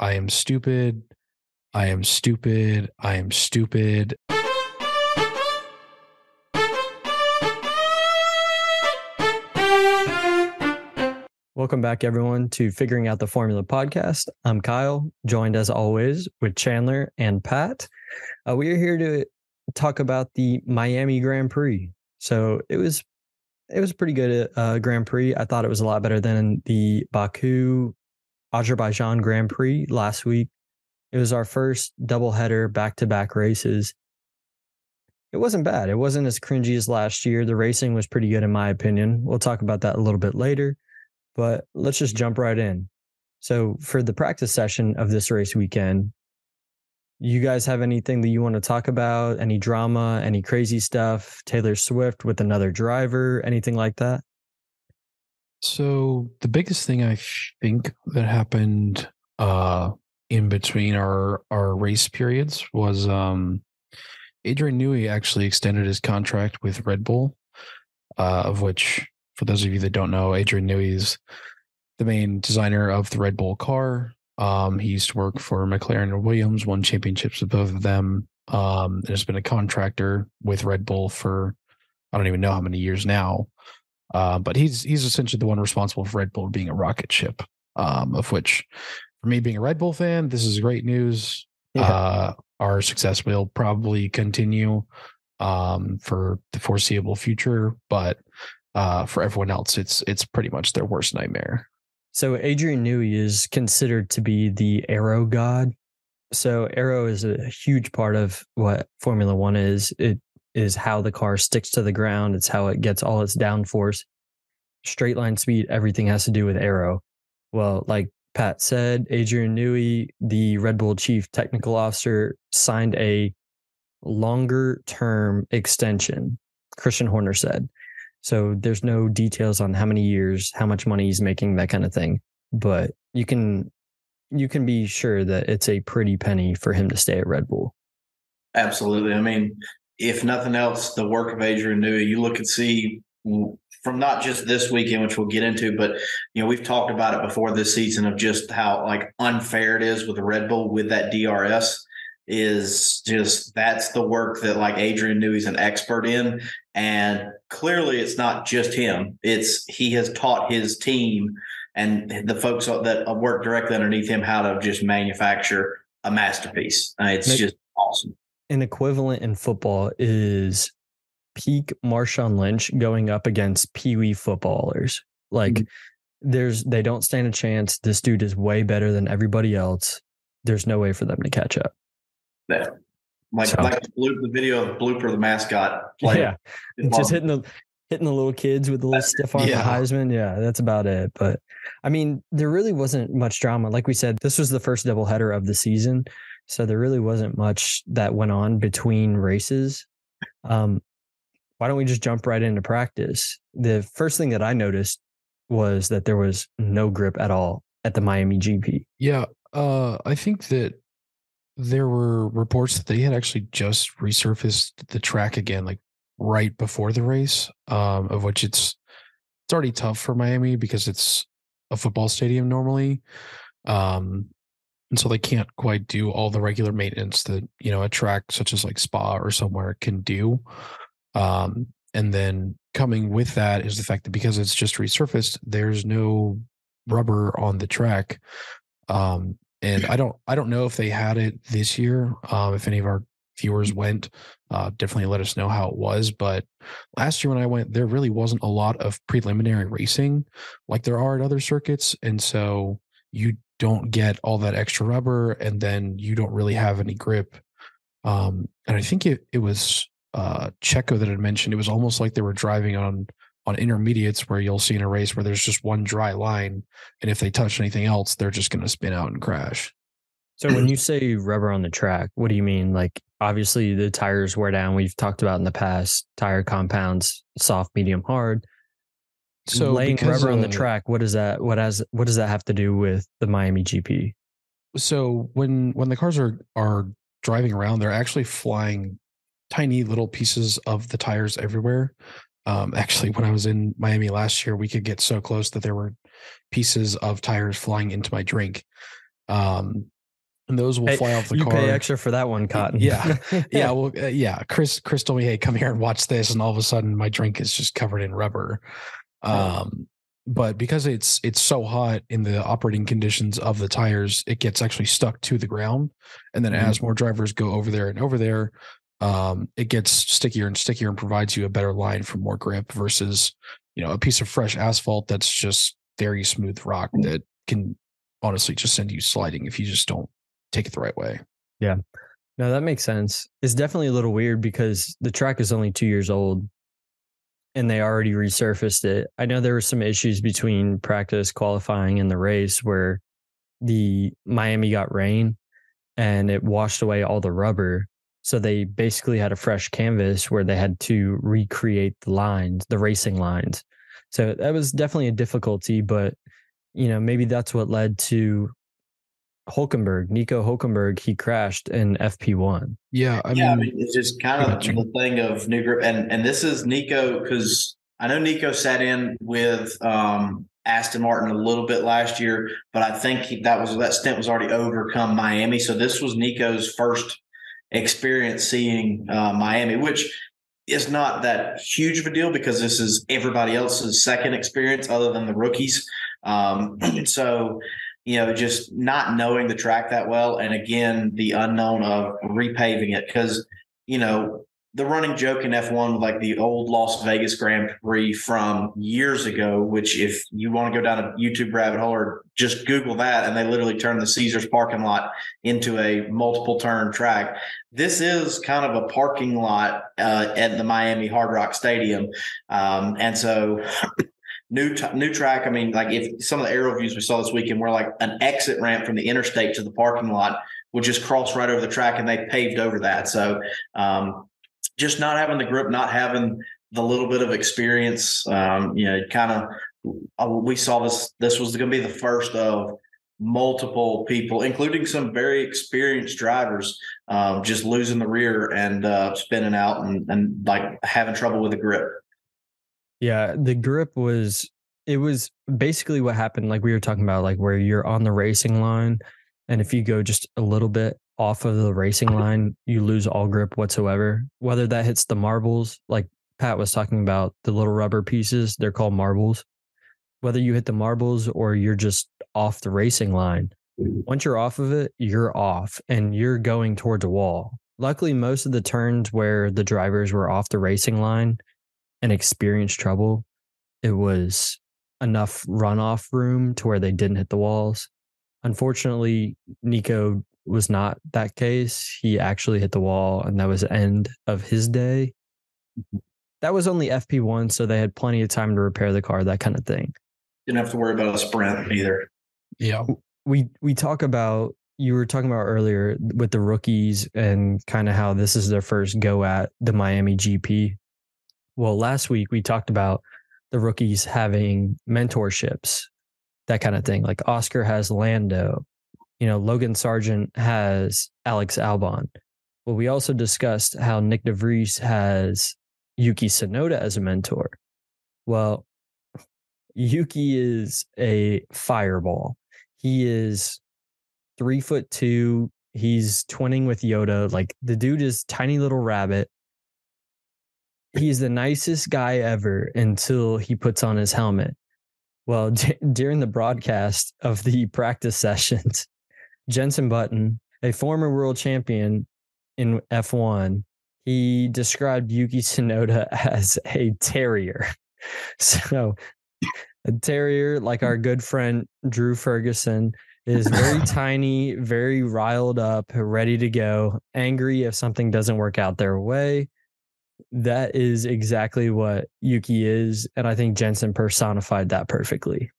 I am stupid. I am stupid. I am stupid. Welcome back, everyone, to Figuring Out the Formula podcast. I'm Kyle, joined as always with Chandler and Pat. Uh, we are here to talk about the Miami Grand Prix. So it was it was pretty good uh, Grand Prix. I thought it was a lot better than the Baku Azerbaijan Grand Prix last week. It was our first doubleheader back to back races. It wasn't bad. It wasn't as cringy as last year. The racing was pretty good, in my opinion. We'll talk about that a little bit later but let's just jump right in. So, for the practice session of this race weekend, you guys have anything that you want to talk about? Any drama, any crazy stuff? Taylor Swift with another driver, anything like that? So, the biggest thing I think that happened uh, in between our our race periods was um, Adrian Newey actually extended his contract with Red Bull, uh, of which for those of you that don't know, Adrian Newey is the main designer of the Red Bull car. Um, he used to work for McLaren and Williams, won championships with both of them. Um, and has been a contractor with Red Bull for I don't even know how many years now. Uh, but he's he's essentially the one responsible for Red Bull being a rocket ship. Um, of which, for me being a Red Bull fan, this is great news. Yeah. Uh, our success will probably continue um, for the foreseeable future, but uh, for everyone else, it's it's pretty much their worst nightmare. So Adrian Newey is considered to be the aero god. So aero is a huge part of what Formula One is. It is how the car sticks to the ground. It's how it gets all its downforce, straight line speed. Everything has to do with aero. Well, like Pat said, Adrian Newey, the Red Bull chief technical officer, signed a longer term extension. Christian Horner said. So there's no details on how many years, how much money he's making, that kind of thing. But you can you can be sure that it's a pretty penny for him to stay at Red Bull. Absolutely. I mean, if nothing else, the work of Adrian Newey, you look and see from not just this weekend, which we'll get into, but you know, we've talked about it before this season of just how like unfair it is with the Red Bull with that DRS is just that's the work that like Adrian Newey's an expert in. And clearly it's not just him. It's he has taught his team and the folks that work directly underneath him how to just manufacture a masterpiece. Uh, it's just awesome. An equivalent in football is peak Marshawn Lynch going up against Pee Wee footballers. Like mm-hmm. there's they don't stand a chance. This dude is way better than everybody else. There's no way for them to catch up. Yeah. Like so, like the, video of Blooper the mascot. Yeah, just hitting the hitting the little kids with the little stiff arm yeah. Heisman. Yeah, that's about it. But I mean, there really wasn't much drama. Like we said, this was the first doubleheader of the season, so there really wasn't much that went on between races. Um, why don't we just jump right into practice? The first thing that I noticed was that there was no grip at all at the Miami GP. Yeah, uh, I think that there were reports that they had actually just resurfaced the track again, like right before the race, um, of which it's it's already tough for Miami because it's a football stadium normally. Um, and so they can't quite do all the regular maintenance that, you know, a track such as like Spa or somewhere can do. Um, and then coming with that is the fact that because it's just resurfaced, there's no rubber on the track. Um, and I don't I don't know if they had it this year. Um, if any of our viewers went, uh, definitely let us know how it was. But last year when I went, there really wasn't a lot of preliminary racing like there are at other circuits, and so you don't get all that extra rubber, and then you don't really have any grip. Um, and I think it it was uh, Checo that had mentioned it was almost like they were driving on on intermediates where you'll see in a race where there's just one dry line and if they touch anything else they're just going to spin out and crash. So when you say rubber on the track what do you mean? Like obviously the tires wear down we've talked about in the past tire compounds soft medium hard so laying rubber on the track what does that what has what does that have to do with the miami gp so when when the cars are are driving around they're actually flying tiny little pieces of the tires everywhere um, actually, when I was in Miami last year, we could get so close that there were pieces of tires flying into my drink. Um, and those will Hey, fly off the you car. pay extra for that one, Cotton. Yeah. yeah, well, uh, yeah. Chris, Chris told me, "Hey, come here and watch this," and all of a sudden, my drink is just covered in rubber. Um, but because it's it's so hot in the operating conditions of the tires, it gets actually stuck to the ground, and then Mhm. as more drivers go over there and over there, um, it gets stickier and stickier and provides you a better line for more grip versus you know a piece of fresh asphalt that's just very smooth rock that can honestly just send you sliding if you just don't take it the right way. Yeah. No, that makes sense. It's definitely a little weird because the track is only two years old and they already resurfaced it. I know there were some issues between practice, qualifying, and the race where the Miami got rain and it washed away all the rubber. So they basically had a fresh canvas where they had to recreate the lines, the racing lines. So that was definitely a difficulty, but you know, maybe that's what led to Hulkenberg, Nico Hulkenberg, he crashed in FP1. Yeah, I yeah, I mean, mean, it's just kind of Gotcha. the thing of new group, and and this is Nico because I know Nico sat in with um, Aston Martin a little bit last year, but I think he, that was that stint was already overcome Miami, so this was Nico's first experience seeing uh, Miami, which is not that huge of a deal because this is everybody else's second experience other than the rookies. Um, so you know, just not knowing the track that well. And again, the unknown of repaving it. Cause, you know, the running joke in F1 like the old Las Vegas Grand Prix from years ago, which if you want to go down a YouTube rabbit hole or just Google that, and they literally turned the Caesars parking lot into a multiple turn track. This is kind of a parking lot uh, at the Miami Hard Rock Stadium. Um, and so new t- new track. I mean, like if some of the aerial views we saw this weekend were like an exit ramp from the interstate to the parking lot, would just cross right over the track, and they paved over that. So, um, just not having the grip, not having the little bit of experience, um, you know, kind of. Uh, we saw this. This was going to be the first of multiple people, including some very experienced drivers, um, just losing the rear and uh, spinning out and, and like having trouble with the grip. Yeah, the grip was it was basically what happened like we were talking about like where you're on the racing line and if you go just a little bit off of the racing line, you lose all grip whatsoever. Whether that hits the marbles like Pat was talking about the little rubber pieces, they're called marbles. Whether you hit the marbles or you're just off the racing line, once you're off of it, you're off and you're going towards a wall. Luckily, most of the turns where the drivers were off the racing line and experienced trouble, it was enough runoff room to where they didn't hit the walls. Unfortunately, Nico was not that case. He actually hit the wall, and that was the end of his day. Mm-hmm. That was only FP1, so they had plenty of time to repair the car, that kind of thing. Didn't have to worry about a sprint either. yeah, we we talk about you were talking about earlier with the rookies and kind of how this is their first go at the Miami GP. Well, last week we talked about the rookies having mentorships, that kind of thing. Like Oscar has Lando, you know, Logan Sargent has Alex Albon. Well, we also discussed how Nyck de Vries has Yuki Tsunoda as a mentor. Well, Yuki is a fireball. He is three foot two. He's twinning with Yoda. Like the dude is tiny little rabbit. He's the nicest guy ever until he puts on his helmet. Well, d- during the broadcast of the practice sessions, Jensen Button, a former world champion in F1, he described Yuki Tsunoda as a terrier. So, a terrier, like our good friend Drew Ferguson, is very tiny, very riled up, ready to go, angry if something doesn't work out their way. That is exactly what Yuki is. And I think Jensen personified that perfectly.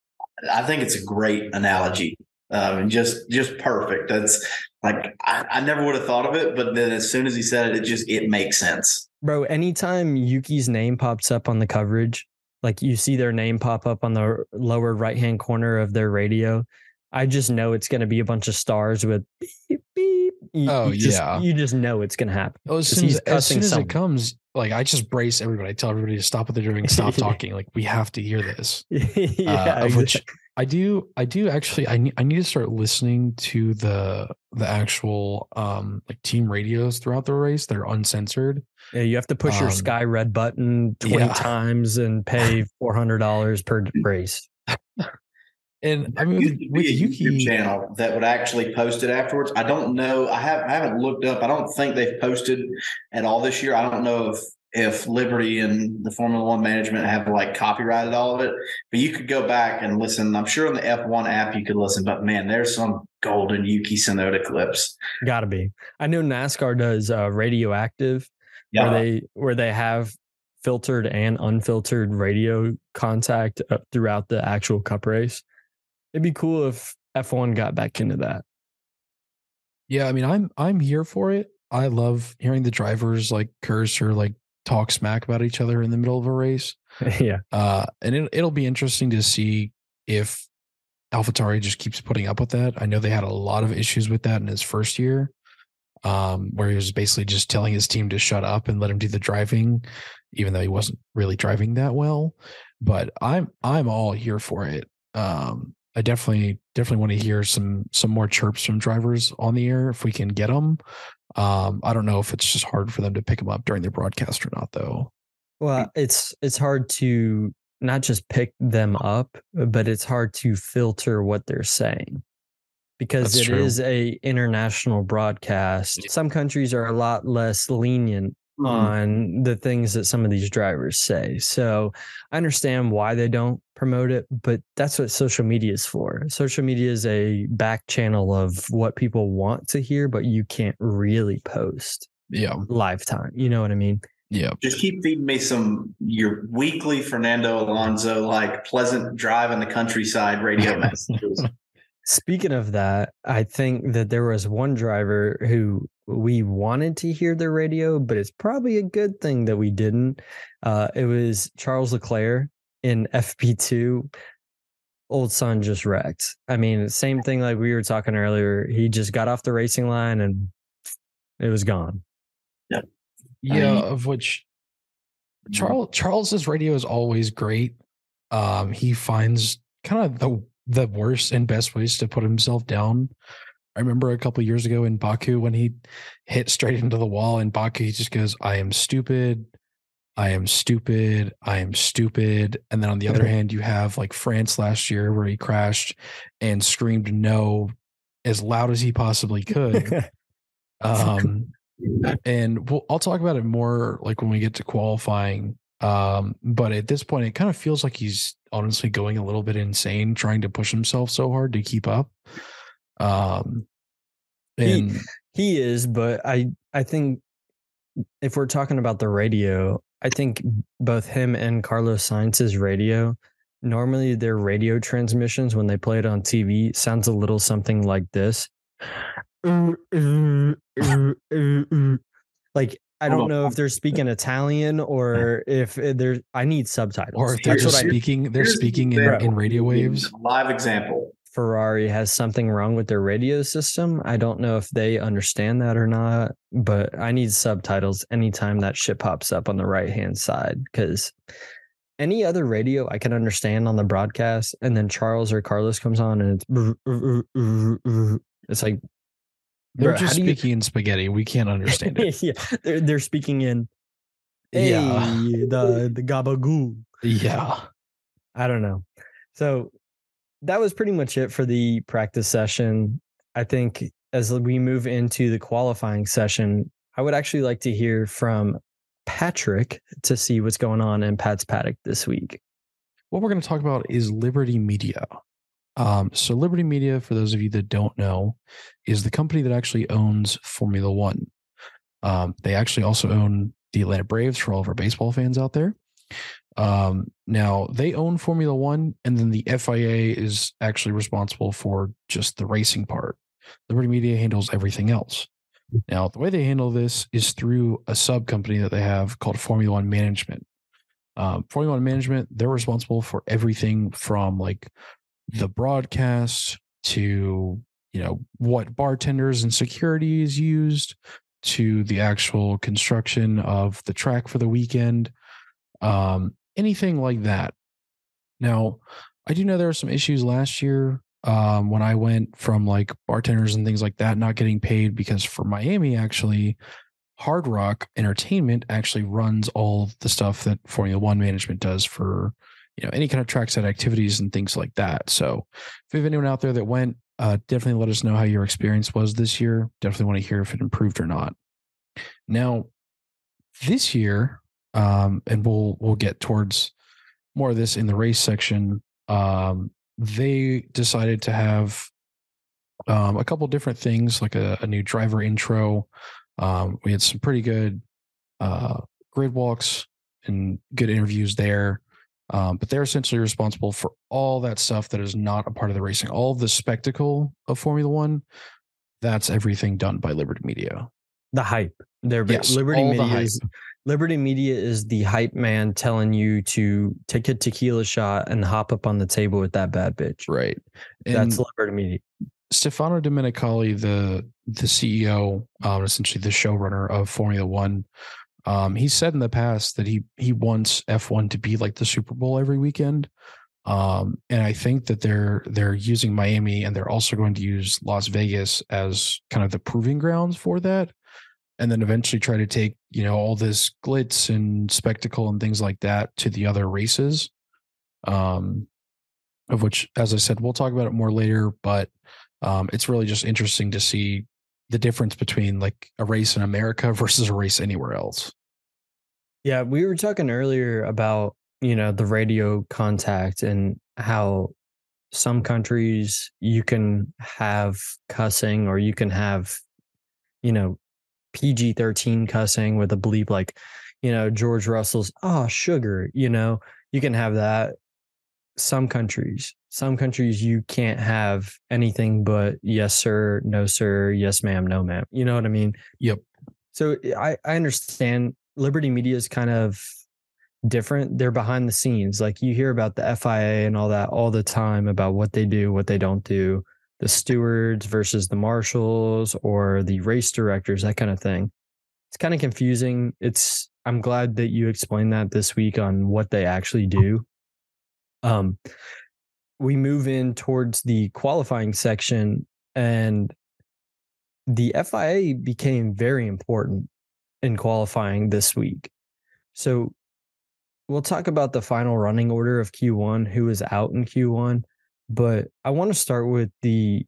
I think it's a great analogy. Um, and just just perfect. That's like I, I never would have thought of it, but then as soon as he said it, it just it makes sense. Bro, anytime Yuki's name pops up on the coverage, like you see their name pop up on the lower right hand corner of their radio, I just know it's going to be a bunch of stars with beep, beep. You, Oh, you just, yeah. You just know it's going to happen. Oh, as soon as, as cussing soon as it comes, like I just brace everybody. I tell everybody to stop what they're doing, stop talking. Like we have to hear this. yeah, uh, of which. I do I do actually I need I need to start listening to the the actual um like team radios throughout the race. They're uncensored. Yeah, you have to push your Um, Sky Red button 20 yeah. times and pay $400 per race. And I mean used with, to with be a YouTube channel that would actually post it afterwards. I don't know. I have I haven't looked up. I don't think they've posted at all this year. I don't know if if Liberty and the Formula One management have like copyrighted all of it. But you could go back and listen. I'm sure on the F1 app you could listen. But man, there's some golden Yuki Tsunoda clips. Gotta be. I know NASCAR does uh, radioactive where they where they have filtered and unfiltered radio contact throughout the actual cup race. It'd be cool if F1 got back into that. Yeah, I mean, I'm I'm here for it. I love hearing the drivers like curse or like talk smack about each other in the middle of a race. yeah. Uh, and it, it'll be interesting to see if AlphaTauri just keeps putting up with that. I know they had a lot of issues with that in his first year, um, where he was basically just telling his team to shut up and let him do the driving, even though he wasn't really driving that well. But I'm I'm all here for it. Um, I definitely definitely want to hear some some more chirps from drivers on the air if we can get them. Um, I don't know if it's just hard for them to pick them up during their broadcast or not, though. Well, it's it's hard to not just pick them up, but it's hard to filter what they're saying because That's it true. is a international broadcast. Some countries are a lot less lenient Mm-hmm. on the things that some of these drivers say. So I understand why they don't promote it, but that's what social media is for. Social media is a back channel of what people want to hear, but you can't really post Yeah, Lifetime. You know what I mean? yeah. Just keep feeding me some your weekly Fernando Alonso like pleasant drive in the countryside radio messages. Speaking of that, I think that there was one driver who we wanted to hear the radio, but it's probably a good thing that we didn't. Uh, it was Charles Leclerc in FP2. Old son just wrecked. I mean, same thing like we were talking earlier. He just got off the racing line and it was gone. Yeah, mean- of which Charles Charles's radio is always great. Um, he finds kind of the the worst and best ways to put himself down. I remember a couple years ago in Baku when he hit straight into the wall in Baku, he just goes, I am stupid. I am stupid. I am stupid. And then on the other hand, you have like France last year where he crashed and screamed no as loud as he possibly could. Um, and we'll, I'll talk about it more like when we get to qualifying. Um, but at this point, it kind of feels like he's honestly going a little bit insane, trying to push himself so hard to keep up. Um, He- He is, but I I think if we're talking about the radio, I think both him and Carlos Sainz's radio, normally their radio transmissions when they play it on TV sounds a little something like this. Like I don't know if they're speaking Italian or if they're I need subtitles. or if they're That's just speaking, they're Here's an speaking in, example. in radio waves. Live example. Ferrari has something wrong with their radio system. I don't know if they understand that or not, but I need subtitles anytime that shit pops up on the right hand side because any other radio I can understand on the broadcast, and then Charles or Carlos comes on and it's it's like They're Bro, just do you- speaking in spaghetti. We can't understand it. yeah, they're they're speaking in hey, Yeah. the the gabagoo. Yeah. I don't know. So that was pretty much it for the practice session. I think as we move into the qualifying session, I would actually like to hear from Patrick to see what's going on in Pat's paddock this week. what we're going to talk about is Liberty Media. Um, so Liberty Media, for those of you that don't know, is the company that actually owns Formula One. Um, they actually also own the Atlanta Braves for all of our baseball fans out there. Um, now they own Formula One, and then the FIA is actually responsible for just the racing part. Liberty Media handles everything else. Now, the way they handle this is through a sub company that they have called Formula One Management. Um, Formula One Management, they're responsible for everything from like the broadcast to you know what bartenders and security is used to the actual construction of the track for the weekend um anything like that. Now I do know there were some issues last year um, when I went from like bartenders and things like that not getting paid because for Miami actually Hard Rock Entertainment actually runs all the stuff that Formula One management does for you know any kind of trackside activities and things like that. So if you have anyone out there that went, uh, definitely let us know how your experience was this year. Definitely want to hear if it improved or not. Now, this year, um, and we'll we'll get towards more of this in the race section. Um, they decided to have um, a couple different things, like a, a new driver intro. Um, we had some pretty good uh, grid walks and good interviews there. Um, but they're essentially responsible for all that stuff that is not a part of the racing, all of the spectacle of Formula One. That's everything done by Liberty Media. The hype. They're Yes, Liberty Media is Liberty Media is the hype man telling you to take a tequila shot and hop up on the table with that bad bitch. Right. And That's Liberty Media. Stefano Domenicali, the the CEO, um, essentially the showrunner of Formula One, um, he said in the past that he he wants F1 to be like the Super Bowl every weekend. Um, and I think that they're they're using Miami and they're also going to use Las Vegas as kind of the proving grounds for that. And then eventually try to take, you know, all this glitz and spectacle and things like that to the other races. Um, of which, as I said, we'll talk about it more later, but um, it's really just interesting to see the difference between like a race in America versus a race anywhere else. Yeah, we were talking earlier about, you know, the radio contact and how some countries you can have cussing or you can have, you know, PG 13 cussing with a bleep like, you know, George Russell's, oh, sugar, you know, you can have that. Some countries, some countries you can't have anything but yes, sir, no, sir, yes, ma'am, no, ma'am. You know what I mean? Yep. So I, I understand Liberty Media is kind of different. They're behind the scenes. Like you hear about the FIA and all that all the time about what they do, what they don't do, the stewards versus the marshals or the race directors, that kind of thing. It's kind of confusing. It's I'm glad that you explained that this week on what they actually do. Um we move in towards the qualifying section and the FIA became very important in qualifying this week. So we'll talk about the final running order of Q1, who is out in Q1, but I want to start with the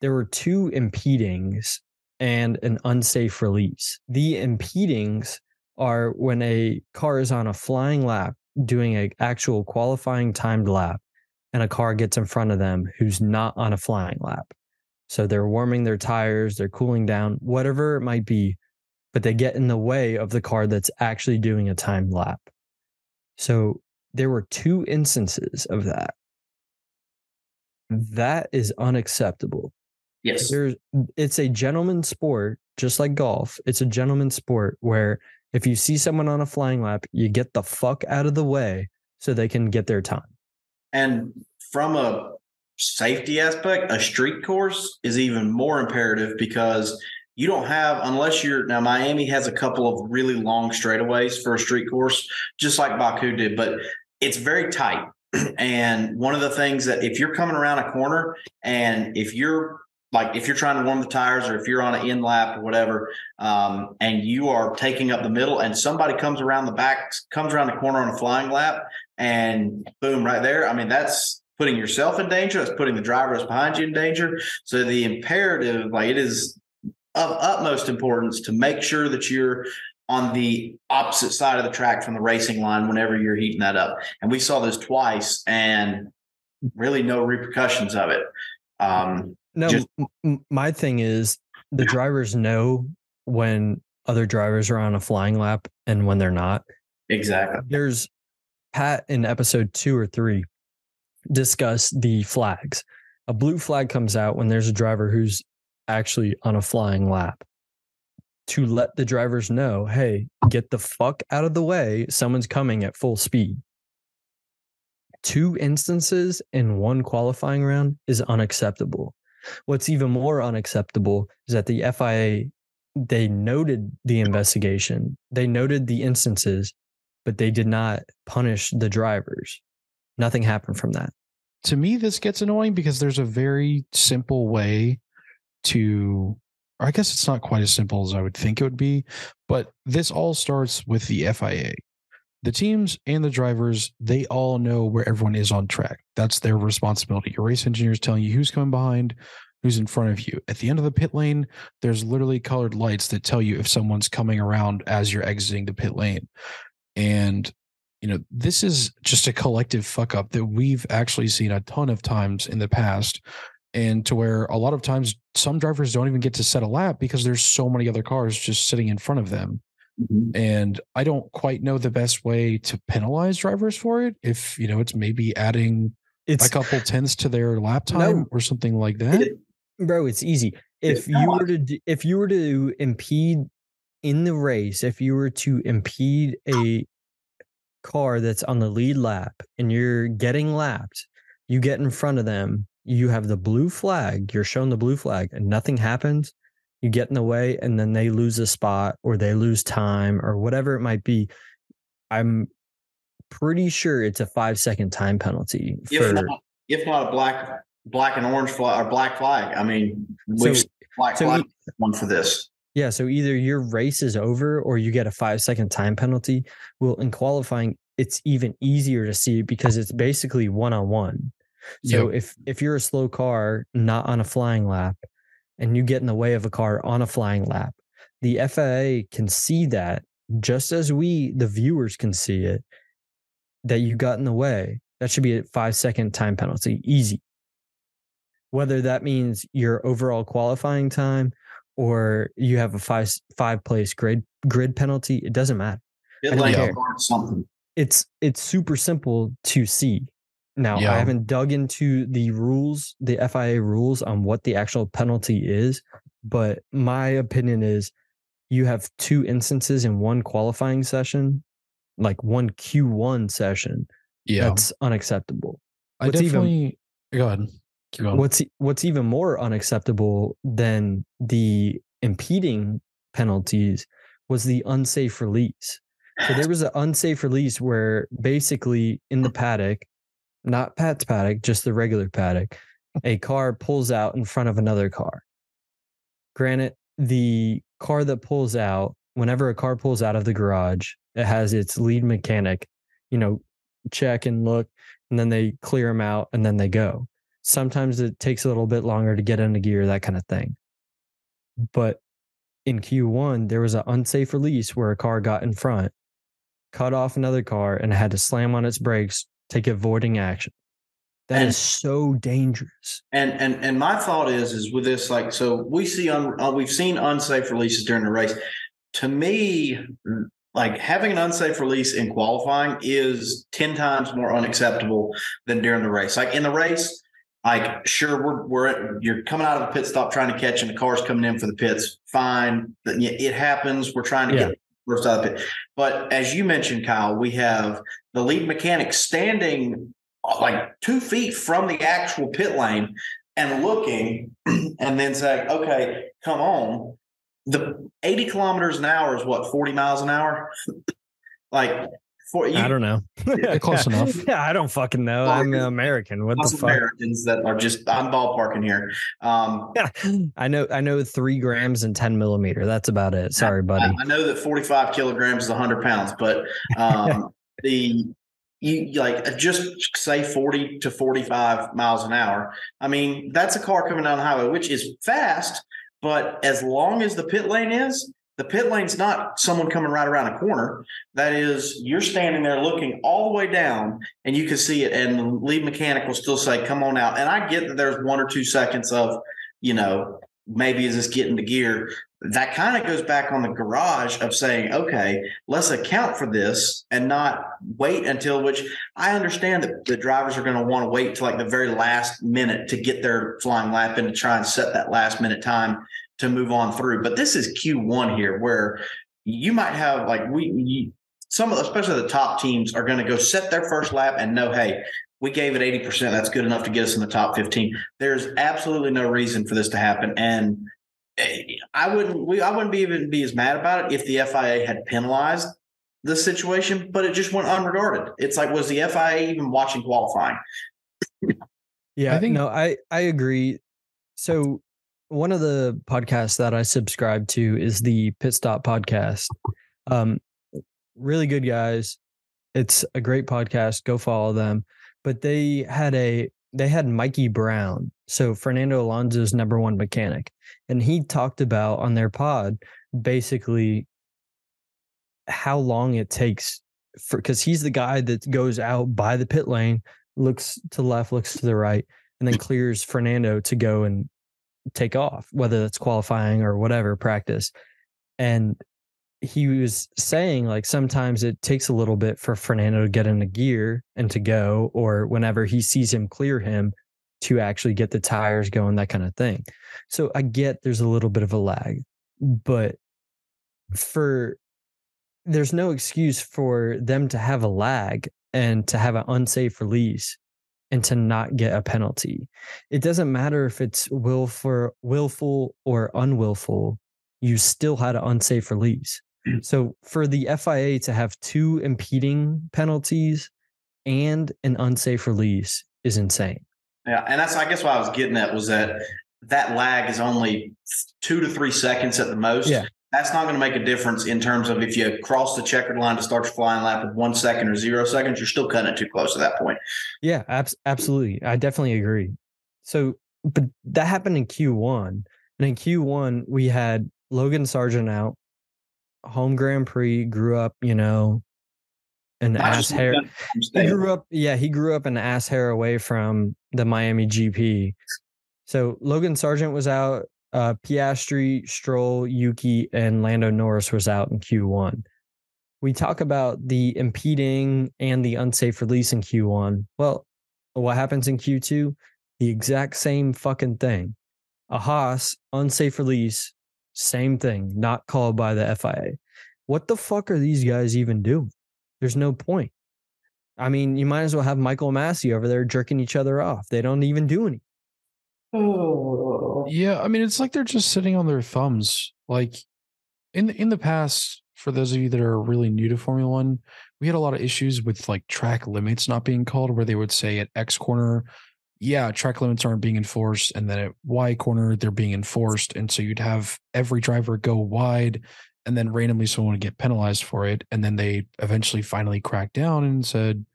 there were two impedings and an unsafe release. The impedings are when a car is on a flying lap doing an actual qualifying timed lap and a car gets in front of them who's not on a flying lap. So they're warming their tires, they're cooling down, whatever it might be, but they get in the way of the car that's actually doing a time lap. So there were two instances of that. That is unacceptable. Yes. There's it's a gentleman's sport, just like golf. It's a gentleman's sport where if you see someone on a flying lap, you get the fuck out of the way so they can get their time. And from a safety aspect, a street course is even more imperative because you don't have, unless you're now, Miami has a couple of really long straightaways for a street course, just like Baku did, but it's very tight. And one of the things that if you're coming around a corner and if you're like if you're trying to warm the tires or if you're on an in lap or whatever, um, and you are taking up the middle and somebody comes around the back, comes around the corner on a flying lap, and boom, right there. I mean, that's putting yourself in danger. That's putting the driver that's behind you in danger. So the imperative, like it is of utmost importance to make sure that you're on the opposite side of the track from the racing line whenever you're heating that up. And we saw this twice and really no repercussions of it. Um, No, Just- m- my thing is the drivers know when other drivers are on a flying lap and when they're not. exactly. There's Pat in episode two or three discuss the flags. A blue flag comes out when there's a driver who's actually on a flying lap to let the drivers know, hey, get the fuck out of the way. Someone's coming at full speed. Two instances in one qualifying round is unacceptable. What's even more unacceptable is that the FIA they noted the investigation, they noted the instances, but they did not punish the drivers. Nothing happened from that. to me, this gets annoying because there's a very simple way to, I guess it's not quite as simple as I would think it would be, but this all starts with the FIA. The teams and the drivers, they all know where everyone is on track. That's their responsibility. Your race engineer is telling you who's coming behind, who's in front of you. At the end of the pit lane, there's literally colored lights that tell you if someone's coming around as you're exiting the pit lane. And you know, this is just a collective fuck up that we've actually seen a ton of times in the past. And to where a lot of times some drivers don't even get to set a lap because there's so many other cars just sitting in front of them. Mm-hmm. And I don't quite know the best way to penalize drivers for it. If, you know, it's maybe adding it's, a couple tenths to their lap time no, or something like that. It, bro, it's easy. If you were to if you were to impede in the race, if you were to impede a car that's on the lead lap and you're getting lapped, you get in front of them, you have the blue flag, you're shown the blue flag, and nothing happens. You get in the way, and then they lose a spot or they lose time or whatever it might be. I'm pretty sure it's a five second time penalty. If, for, not, if not a black black and orange flag or black flag. I mean, we've so, black so flag one for this. Yeah, so either your race is over or you get a five second time penalty. Well, in qualifying, it's even easier to see because it's basically one on one. So yep. if if you're a slow car not on a flying lap and you get in the way of a car on a flying lap, the FAA can see that just as we the viewers can see it that you got in the way. That should be a 5 second time penalty, easy. Whether that means your overall qualifying time or you have a five five place grid grid penalty, it doesn't matter. It like something. It's it's super simple to see. Now. I haven't dug into the rules, the FIA rules on what the actual penalty is, but my opinion is you have two instances in one qualifying session, like one Q1 session. Yeah. That's unacceptable. I definitely even, go ahead. What's what's even more unacceptable than the impeding penalties was the unsafe release. So there was an unsafe release where basically in the paddock, not Pat's paddock, just the regular paddock, a car pulls out in front of another car. Granted, the car that pulls out, whenever a car pulls out of the garage, it has its lead mechanic, you know, check and look, and then they clear them out and then they go. Sometimes it takes a little bit longer to get into gear, that kind of thing. But in Q1, there was an unsafe release where a car got in front, cut off another car, and had to slam on its brakes, take avoiding action. That and, is so dangerous. And and and my thought is is with this like so we see un, uh, we've seen unsafe releases during the race. To me, like having an unsafe release in qualifying is 10 times more unacceptable than during the race. Like in the race, like sure we're we're you're coming out of a pit stop trying to catch and the car's coming in for the pits fine it happens we're trying to yeah. get first out of the pit but as you mentioned kyle we have the lead mechanic standing like two feet from the actual pit lane and looking and then saying okay come on the 80 kilometers an hour is what 40 miles an hour like for you, I don't know. Close enough. Yeah, I don't fucking know. I'm American. What the fuck? Americans that are just I'm ballparking here. Um, yeah, I know. I know three grams and ten millimeter. That's about it. Sorry, buddy. I, I know that 45 kilograms is 100 pounds, but um, the you like uh, just say 40 to 45 miles an hour. I mean, that's a car coming down the highway, which is fast, but as long as the pit lane is, the pit lane's not someone coming right around a corner. That is, you're standing there looking all the way down and you can see it. And the lead mechanic will still say, come on out. And I get that there's one or two seconds of, you know, maybe is this getting to gear? That kind of goes back on the garage of saying, okay, let's account for this and not wait until which I understand that the drivers are going to want to wait to like the very last minute to get their flying lap in to try and set that last minute time to move on through. But this is Q1 here where you might have like we you, some of especially the top teams are going to go set their first lap and know, hey, we gave it 80%. That's good enough to get us in the top 15. There's absolutely no reason for this to happen. And eh, I wouldn't we I wouldn't be even be as mad about it if the FIA had penalized the situation, but it just went unregarded. It's like, was the FIA even watching qualifying? Yeah, I think- no, I I agree. So one of the podcasts that I subscribe to is the Pit Stop podcast. Um, really good guys. It's a great podcast. Go follow them. But they had a they had Mikey Brown, so Fernando Alonso's number one mechanic, and he talked about on their pod basically how long it takes for because he's the guy that goes out by the pit lane, looks to the left, looks to the right, and then clears Fernando to go and take off, whether that's qualifying or whatever practice. And he was saying like sometimes it takes a little bit for Fernando to get into gear and to go, or whenever he sees him clear him to actually get the tires going, that kind of thing. So I get there's a little bit of a lag, but for there's no excuse for them to have a lag and to have an unsafe release and to not get a penalty. It doesn't matter if it's willful, willful or unwillful. You still had an unsafe release. So for the FIA to have two impeding penalties and an unsafe release is insane. Yeah, and that's I guess what I was getting at was that that lag is only two to three seconds at the most. Yeah. That's not going to make a difference in terms of if you cross the checkered line to start your flying lap with one second or zero seconds, you're still cutting it too close at that point. Yeah, abs- absolutely. I definitely agree. So, but that happened in Q1. And in Q1, we had Logan Sargent out, home Grand Prix, grew up, you know, an Not ass hair. He grew up, yeah, he grew up an ass hair away from the Miami GP. So Logan Sargent was out, uh, Piastri, Stroll, Yuki, and Lando Norris was out in Q1. We talk about the impeding and the unsafe release in Q1. Well, what happens in Q2? The exact same fucking thing. A Haas unsafe release, same thing, not called by the FIA. What the fuck are these guys even doing? There's no point. I mean, you might as well have Michael Masi over there jerking each other off. They don't even do any. Oh. Yeah, I mean, it's like they're just sitting on their thumbs. Like in the, in the past, for those of you that are really new to Formula One, we had a lot of issues with like track limits not being called, where they would say at X corner, yeah, track limits aren't being enforced, and then at Y corner they're being enforced, and so you'd have every driver go wide, and then randomly someone would get penalized for it, and then they eventually finally cracked down and said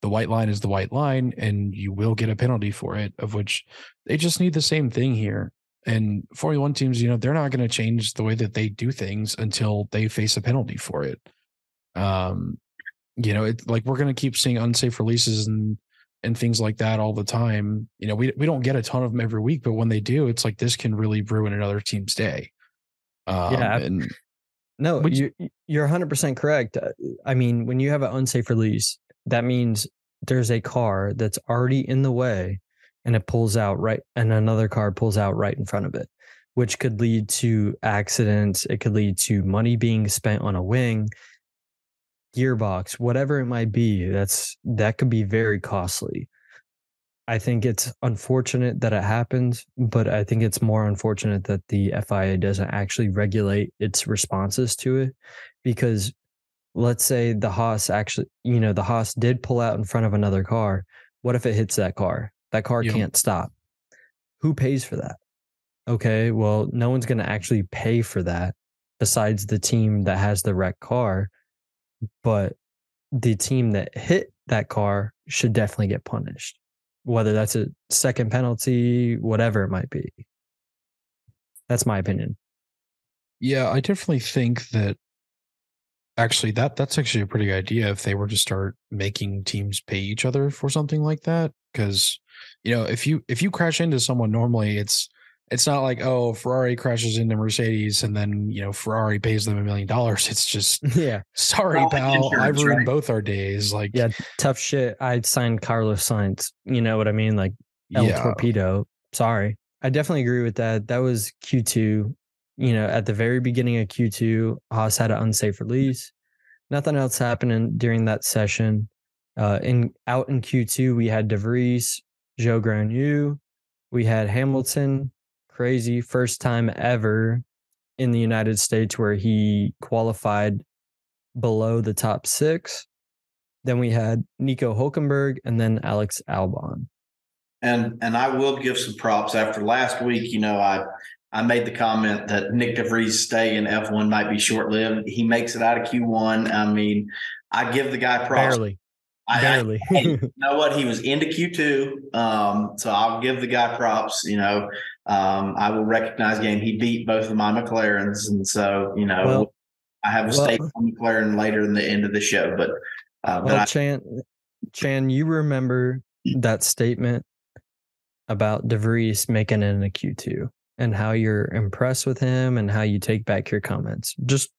the white line is the white line, and you will get a penalty for it, of which they just need the same thing here. And Formula One teams, you know, they're not going to change the way that they do things until they face a penalty for it. Um, you know, it like we're going to keep seeing unsafe releases and and things like that all the time. You know, we we don't get a ton of them every week, but when they do, it's like this can really ruin another team's day. Um, Yeah, and No, Would you, you're 100% correct. Uh, I mean, when you have an unsafe release, that means there's a car that's already in the way and it pulls out right, and another car pulls out right in front of it, which could lead to accidents. It could lead to money being spent on a wing, gearbox, whatever it might be. That's that could be very costly. I think it's unfortunate that it happens, but I think it's more unfortunate that the FIA doesn't actually regulate its responses to it. Because let's say the Haas actually, you know, the Haas did pull out in front of another car. What if it hits that car? That car Yeah. can't stop. Who pays for that? Okay, well, no one's going to actually pay for that besides the team that has the wrecked car. But the team that hit that car should definitely get punished whether that's a second penalty, whatever it might be. That's my opinion. Yeah, I definitely think that actually that that's actually a pretty good idea if they were to start making teams pay each other for something like that because you know if you if you crash into someone normally it's it's not like oh Ferrari crashes into Mercedes and then you know Ferrari pays them a million dollars it's just Yeah. sorry Well, pal I insurance, ruined right? both our days like Yeah. Tough shit. I'd signed Carlos Sainz. You know what I mean? Like El yeah Torpedo. Sorry. I definitely agree with that. That was Q2. You know, at the very beginning of Q2, Haas had an unsafe release. Nothing else happening during that session. Uh, in out in Q2, we had DeVries, Zhou Guanyu, we had Hamilton, crazy first time ever in the United States where he qualified below the top six. Then we had Nico Hulkenberg and then Alex Albon. And and I will give some props after last week. You know, I I made the comment that Nyck de Vries stay in F1 might be short lived. He makes it out of Q1. I mean, I give the guy props. Barely. I, Barely. I- you know what? He was into Q2. Um, so I'll give the guy props. You know, um, I will recognize game. He beat both of my McLarens. And so, you know, Well- I have a well- stake on McLaren later in the end of the show. But, uh, but I, Chan, Chan, you remember that statement about de Vries making it in a Q2 and how you're impressed with him and how you take back your comments. Just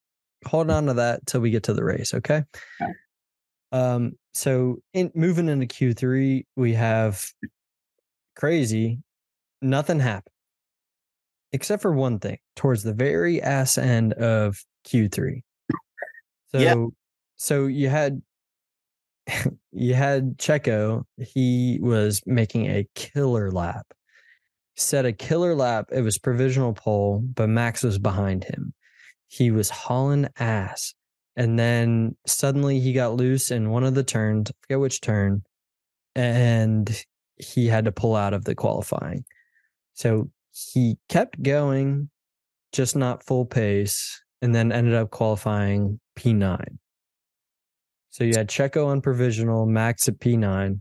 hold on to that till we get to the race, okay? Okay. Um, so in moving into Q3, we have crazy, nothing happened. Except for one thing towards the very ass end of Q3. So Yeah. so you had you had Checo, he was making a killer lap. Set a killer lap. It was provisional pole, but Max was behind him. He was hauling ass. And then suddenly he got loose in one of the turns, I forget which turn, and he had to pull out of the qualifying. So he kept going, just not full pace, and then ended up qualifying P9. So you had Checo on provisional, Max at P9,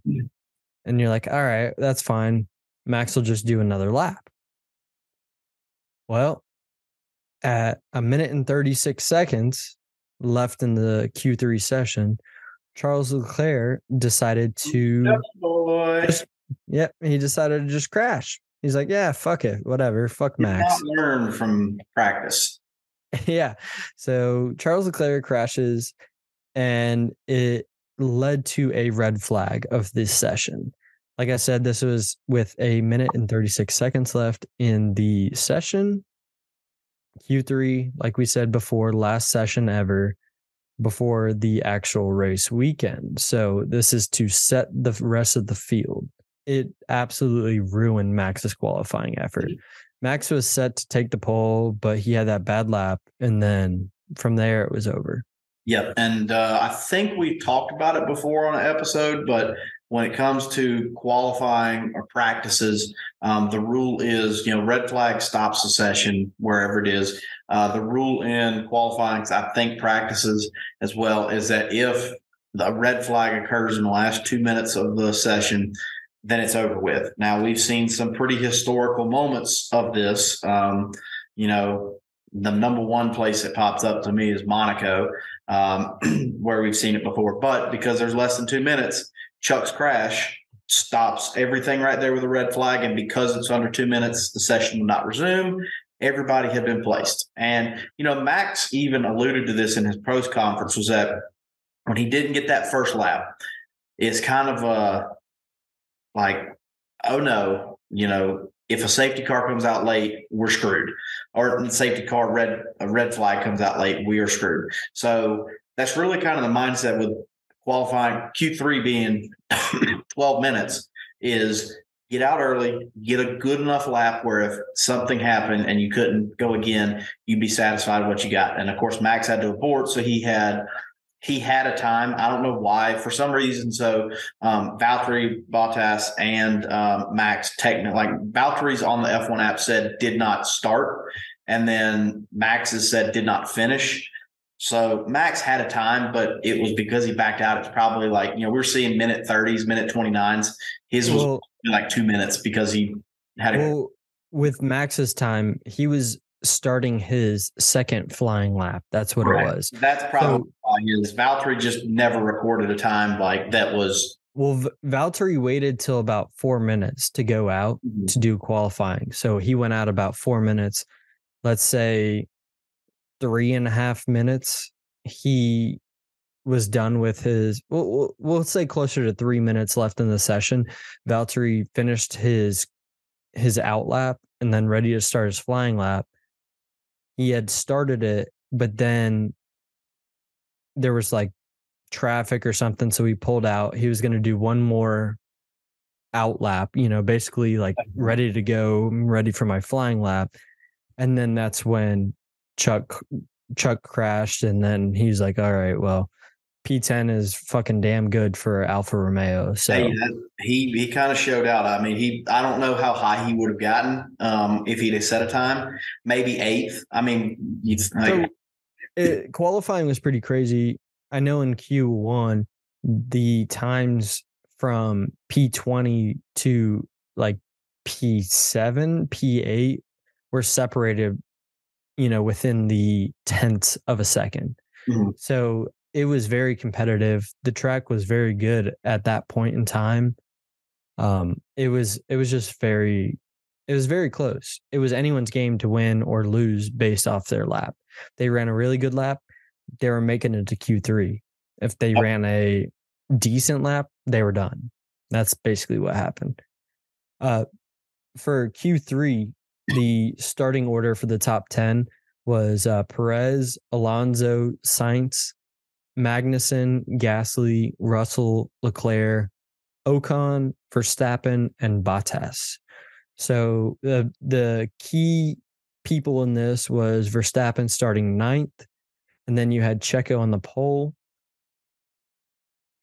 and you're like, all right, that's fine. Max will just do another lap. Well, at a minute and 36 seconds left in the Q3 session, Charles Leclerc decided to. Just- yep, he decided to just crash. He's like, yeah, fuck it, whatever, fuck Max. learn from practice. yeah. So Charles Leclerc crashes and it led to a red flag of this session. Like I said, this was with a minute and 36 seconds left in the session. Q3, like we said before, last session ever before the actual race weekend. So this is to set the rest of the field. It absolutely ruined Max's qualifying effort. Max was set to take the pole, but he had that bad lap, and then from there it was over. Yep. And uh, I think we talked about it before on an episode, but when it comes to qualifying or practices, um, the rule is, you know, red flag stops the session wherever it is. Uh, the rule in qualifying, I think practices as well, is that if the red flag occurs in the last two minutes of the session, then it's over with. Now we've seen some pretty historical moments of this. Um, you know, the number one place that pops up to me is Monaco, um, where we've seen it before. But because there's less than two minutes, Chuck's crash stops everything right there with a red flag. And because it's under two minutes, the session will not resume. Everybody had been placed. And, you know, Max even alluded to this in his post conference was that when he didn't get that first lap, it's kind of a like, oh no, you know, if a safety car comes out late, we're screwed. Or the safety car red a red flag comes out late, we are screwed. So that's really kind of the mindset with qualifying Q3 being 12 minutes is get out early, get a good enough lap where if something happened and you couldn't go again, you'd be satisfied with what you got. And of course, Max had to abort, so he had he had a time. I don't know why. For some reason, so um, Valtteri Bottas and um, Max technically, like Valtteri's on the F1 app said did not start, and then Max's said did not finish. So Max had a time, but it was because he backed out. It's probably like you know we're seeing minute thirties, minute twenty nines. His was Well, like two minutes because he had a well, with Max's time, he was starting his second flying lap. That's what Right. it was. That's probably So- why his Valtteri just never recorded a time like that was. Well, Valtteri waited till about four minutes to go out mm-hmm. to do qualifying. So he went out about four minutes. Let's say three and a half minutes. He was done with his. We'll, we'll, we'll say closer to three minutes left in the session. Valtteri finished his his out lap and then ready to start his flying lap. He had started it, but then there was like traffic or something, so he pulled out. He was going to do one more out lap, you know, basically like ready to go, I'm ready for my flying lap. And then that's when Chuck Chuck crashed and then he's like, "All right, well, P10 is fucking damn good for Alfa Romeo. So Hey, that, he he kind of showed out. I mean, he I don't know how high he would have gotten um, if he'd have set a time. Maybe eighth. I mean, you like, it, qualifying was pretty crazy. I know in Q1, the times from P20 to like P7, P8 were separated, you know, within the tenths of a 2nd Mhm. So it was very competitive. The track was very good at that point in time. Um, it was it was just very it was very close. It was anyone's game to win or lose based off their lap. They ran a really good lap. They were making it to Q3. If they ran a decent lap, they were done. That's basically what happened. Uh, for Q3, the starting order for the top 10 was uh, Perez, Alonso, Sainz, Magnussen, Gasly, Russell, Leclerc, Ocon, Verstappen, and Bottas. So the the key people in this was Verstappen starting ninth, and then you had Checo on the pole,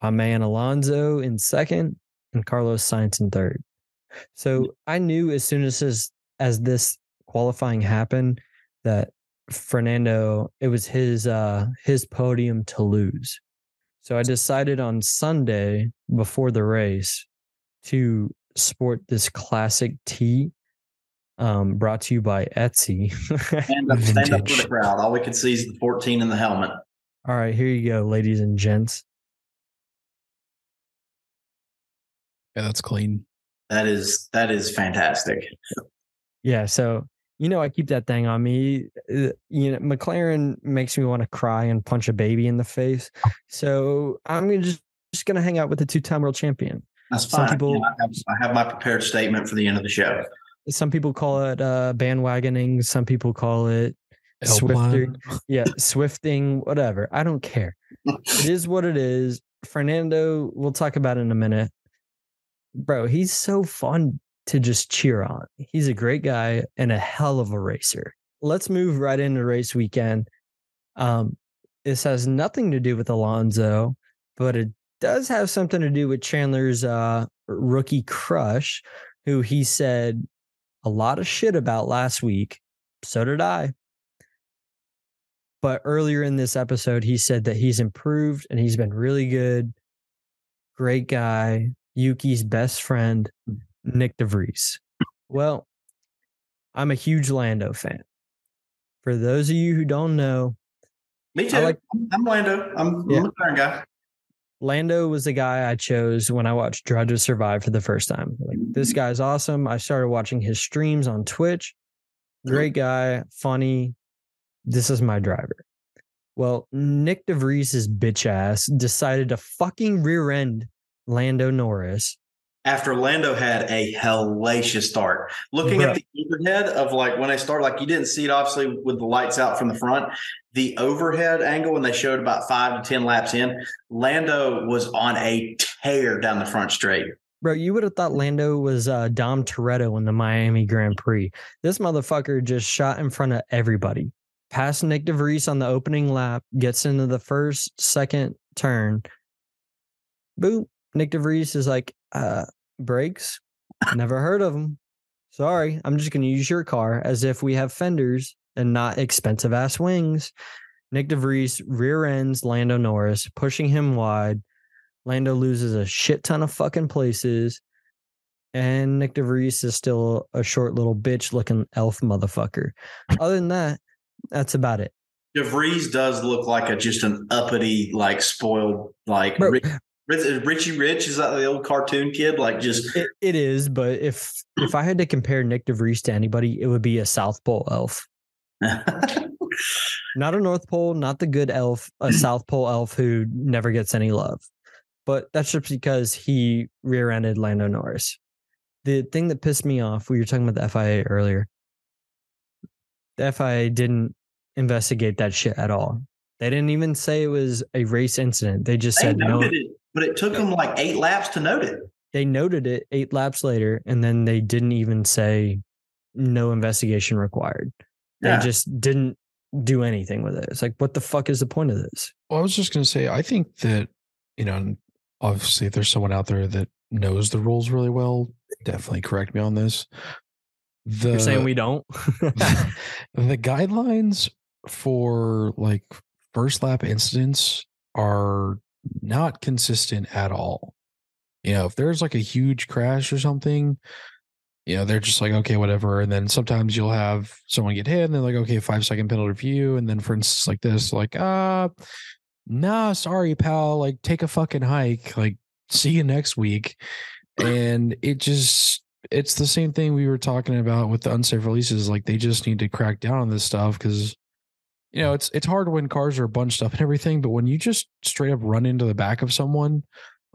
my man Alonso in second, and Carlos Sainz in third. So mm. I knew as soon as this, as this qualifying happened that Fernando it was his uh his podium to lose. So I decided on Sunday before the race to sport this classic tee um brought to you by Etsy. stand up, stand up for the crowd. All we can see is the 14 in the helmet. All right, here you go, ladies and gents. Yeah, that's clean. That is that is fantastic. Yeah, so you know I keep that thing on me. Uh, You know, McLaren makes me want to cry and punch a baby in the face. So I'm gonna just just gonna hang out with the two-time world champion. That's Some fine. people- You know, I, have, I have my prepared statement for the end of the show. Some people call it uh, bandwagoning. Some people call it Swifter. Yeah, swifting, whatever. I don't care. It is what it is. Fernando, we'll talk about in a minute. Bro, he's so fun to just cheer on. He's a great guy and a hell of a racer. Let's move right into race weekend. Um, this has nothing to do with Alonso, but it does have something to do with Chandler's uh, rookie crush, who he said a lot of shit about last week. So did I. But earlier in this episode, he said that he's improved and he's been really good. Great guy. Yuki's best friend, Nyck de Vries. Well, I'm a huge Lando fan. For those of you who don't know, Me too. Like- I'm Lando. I'm, Yeah. I'm a McLaren guy. Lando was the guy I chose when I watched Drive to Survive for the first time. Like, this mm-hmm. guy's awesome. I started watching his streams on Twitch. Mm-hmm. Great guy, funny. This is my driver. Well, Nyck de Vries' bitch ass decided to fucking rear end Lando Norris. After Lando had a hellacious start. Looking Bruh. at the overhead of like when I started, like you didn't see it obviously with the lights out from the front. The overhead angle when they showed about five to 10 laps in, Lando was on a tear down the front straight. Bro, you would have thought Lando was uh, Dom Toretto in the Miami Grand Prix. This motherfucker just shot in front of everybody. Past Nyck de Vries on the opening lap, gets into the first, second turn. Boom. Nyck de Vries is like, uh, brakes. Never heard of them. Sorry, I'm just going to use your car as if we have fenders and not expensive ass wings. Nyck de Vries rear ends Lando Norris, pushing him wide. Lando loses a shit ton of fucking places. And Nyck de Vries is still a short little bitch looking elf motherfucker. Other than that, that's about it. de Vries does look like a just an uppity, like spoiled, like Bro, Richie Rich. Is that the old cartoon kid? Like just it, it is, but if if I had to compare Nyck de Vries to anybody, it would be a South Pole elf. Not a North Pole, not the good elf, a South Pole elf who never gets any love. But that's just because he rear ended Lando Norris. The thing that pissed me off, we were talking about the FIA earlier. The FIA didn't investigate that shit at all. They didn't even say it was a race incident. They just they said no. it, but it took them like eight laps to note it. They noted it eight laps later, and then they didn't even say no investigation required. They Yeah. just didn't do anything with it. It's like, what the fuck is the point of this? Well, I was just going to say, I think that, you know, obviously, if there's someone out there that knows the rules really well, definitely correct me on this. The, You're saying we don't? the guidelines for like first lap incidents are not consistent at all. You know, if there's like a huge crash or something, you know, they're just like, okay, whatever. And then sometimes you'll have someone get hit and they're like, okay, five second penalty you. And then for instance, like this, like, uh, nah, sorry, pal. Like, take a fucking hike. Like, see you next week. And it just, it's the same thing we were talking about with the unsafe releases. Like, they just need to crack down on this stuff because, you know, it's it's hard when cars are bunched up and everything, but when you just straight up run into the back of someone,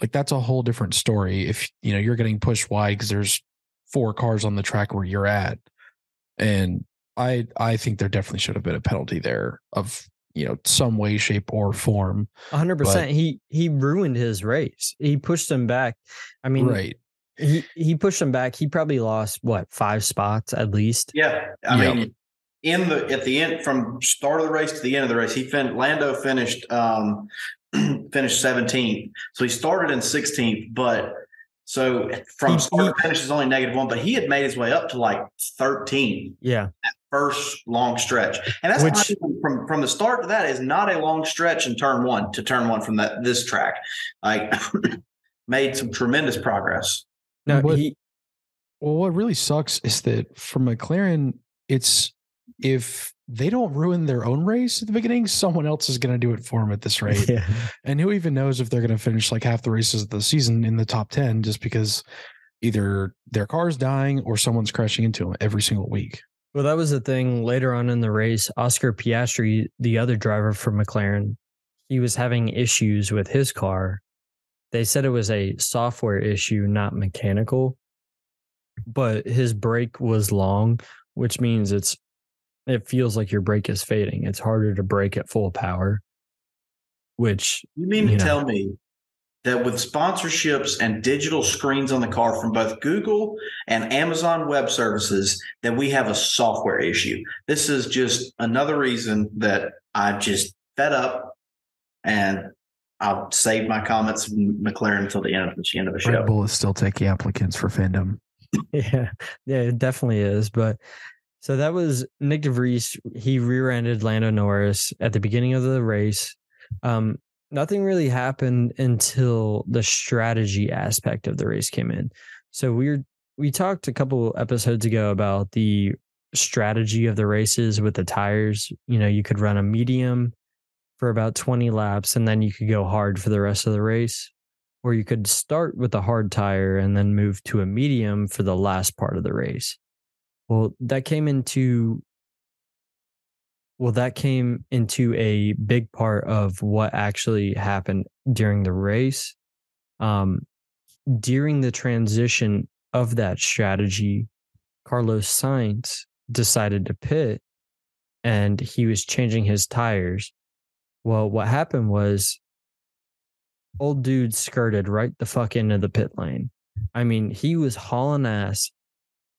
like that's a whole different story. If you know you're getting pushed wide because there's four cars on the track where you're at, and I I think there definitely should have been a penalty there of you know some way, shape, or form. hundred percent. He he ruined his race. He pushed him back. I mean, right? He he pushed him back. He probably lost what five spots at least. Yeah, I Yeah. mean, in the at the end from start of the race to the end of the race, he fin Lando finished um finished 17th. So he started in 16th, but so from He- start he- to finish is only negative one, but he had made his way up to like 13 Yeah, first long stretch. And that's not Which- even from from the start to that is not a long stretch in turn one to turn one from that this track. Like made some tremendous progress. no, What- he Well, what really sucks is that for McLaren, it's if they don't ruin their own race at the beginning, someone else is going to do it for them at this rate. yeah. And who even knows if they're going to finish like half the races of the season in the top 10 just because either their car's dying or someone's crashing into them every single week. Well, that was the thing later on in the race. Oscar Piastri, the other driver for McLaren, he was having issues with his car. They said it was a software issue, not mechanical. But his brake was long, which means it's it feels like your brake is fading. It's harder to brake at full power. Which You mean to know. tell me that with sponsorships and digital screens on the car from both Google and Amazon Web Services that we have a software issue? This is just another reason that I'm just fed up and I'll save my comments from McLaren until the end of the end of the show. Red Bull is still taking applicants for fandom. Yeah, yeah, it definitely is. But so that was Nyck de Vries. He rear-ended Lando Norris at the beginning of the race. Um, nothing really happened until the strategy aspect of the race came in. So we we talked a couple episodes ago about the strategy of the races with the tires. You know, you could run a medium for about 20 laps and then you could go hard for the rest of the race or you could start with a hard tire and then move to a medium for the last part of the race. Well, that came into well, that came into a big part of what actually happened during the race. Um, during the transition of that strategy, Carlos Sainz decided to pit and he was changing his tires. Well, what happened was old dude skirted right the fuck into the pit lane. I mean, he was hauling ass.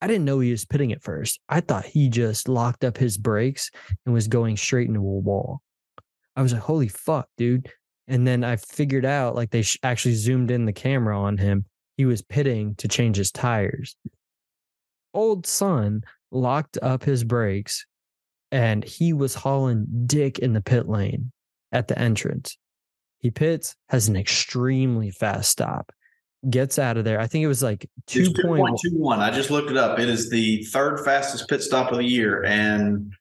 I didn't know he was pitting at first. I thought he just locked up his brakes and was going straight into a wall. I was like, holy fuck, dude. And then I figured out like they actually zoomed in the camera on him. He was pitting to change his tires. Old son locked up his brakes and he was hauling dick in the pit lane at the entrance. He pits, has an extremely fast stop, gets out of there. I think it was like 2.21. I just looked it up. It is the third fastest pit stop of the year. And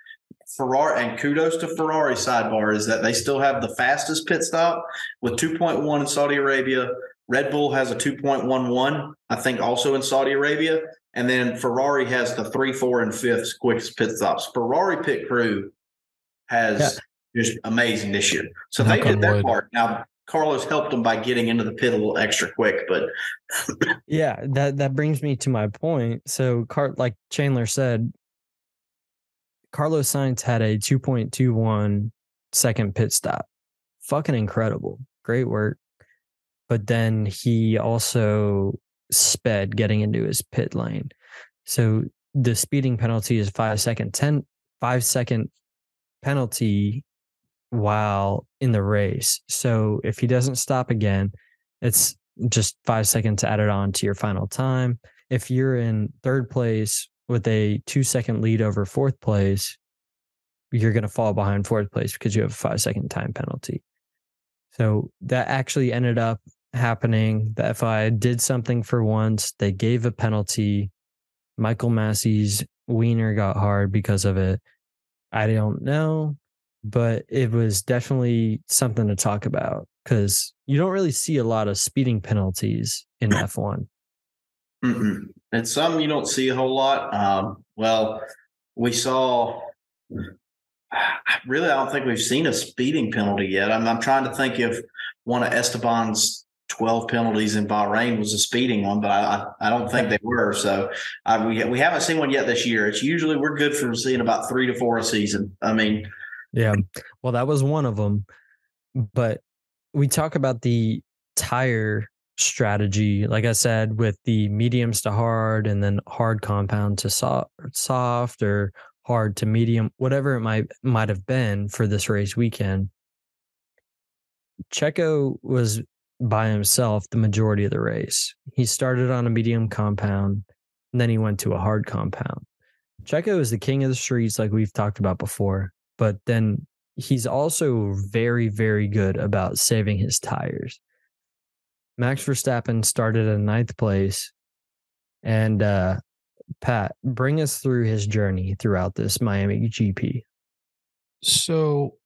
Ferrari and kudos to Ferrari sidebar is that they still have the fastest pit stop with 2.1 in Saudi Arabia. Red Bull has a 2.11, I think also in Saudi Arabia. And then Ferrari has the three, four, and fifth quickest pit stops. Ferrari pit crew has just amazing this year. So they Knock on did their wood. part. Now Carlos helped him by getting into the pit a little extra quick, but Yeah, that that brings me to my point. So, Car- like Chandler said, Carlos Sainz had a 2.21 second pit stop. Fucking incredible. Great work. But then he also sped getting into his pit lane. So the speeding penalty is five second, 10, five second penalty while in the race. So if he doesn't stop again, it's just five seconds added on to your final time. If you're in third place with a two second lead over fourth place, you're going to fall behind fourth place because you have a five second time penalty. So that actually ended up happening. The FI did something for once. They gave a penalty. Michael Masi's wiener got hard because of it. I don't know, but it was definitely something to talk about because you don't really see a lot of speeding penalties in F1. Mm-mm. And some you don't see a whole lot. Um, well, we saw. Really, I don't think we've seen a speeding penalty yet. I'm, I'm trying to think if one of Esteban's 12 penalties in Bahrain was a speeding one, but I, I don't think they were. So I, we, we haven't seen one yet this year. It's usually we're good for seeing about three to four a season. I mean, yeah, well, that was one of them. But we talk about the tire strategy, like I said, with the mediums to hard and then hard compound to soft, soft or hard to medium, whatever it might might have been for this race weekend. Checo was by himself the majority of the race. He started on a medium compound, and then he went to a hard compound. Checo is the king of the streets, like we've talked about before, but then he's also very, very good about saving his tires. Max Verstappen started in ninth place, and uh, Pat, bring us through his journey throughout this Miami GP. So,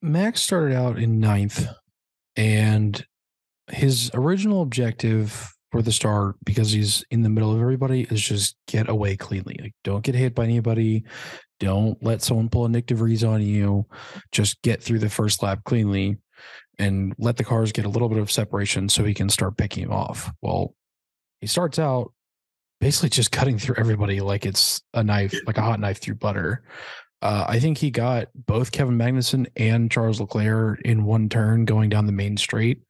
Max started out in ninth and his original objective for the start, because he's in the middle of everybody, is just get away cleanly. Like, don't get hit by anybody. Don't let someone pull a Nyck de Vries on you. Just get through the first lap cleanly and let the cars get a little bit of separation so he can start picking him off. Well, he starts out basically just cutting through everybody like it's a knife, like a hot knife through butter. Uh, I think he got both Kevin Magnussen and Charles Leclerc in one turn going down the main straight.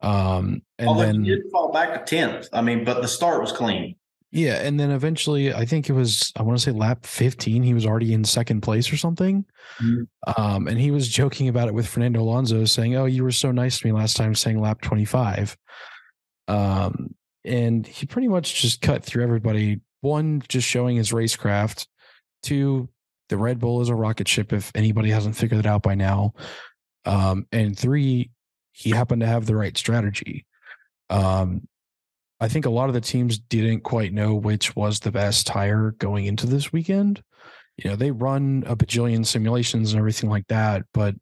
Um, and Although then he did fall back to tenth. I mean, but the start was clean. Yeah, and then eventually, I think it was I want to say lap fifteen. He was already in second place or something. Mm-hmm. Um, and he was joking about it with Fernando Alonso, saying, "Oh, you were so nice to me last time, saying lap twenty five. Um, and he pretty much just cut through everybody. One, just showing his racecraft. Two, the Red Bull is a rocket ship if anybody hasn't figured it out by now. Um, and three, he happened to have the right strategy. Um, I think a lot of the teams didn't quite know which was the best tire going into this weekend. You know, they run a bajillion simulations and everything like that, but at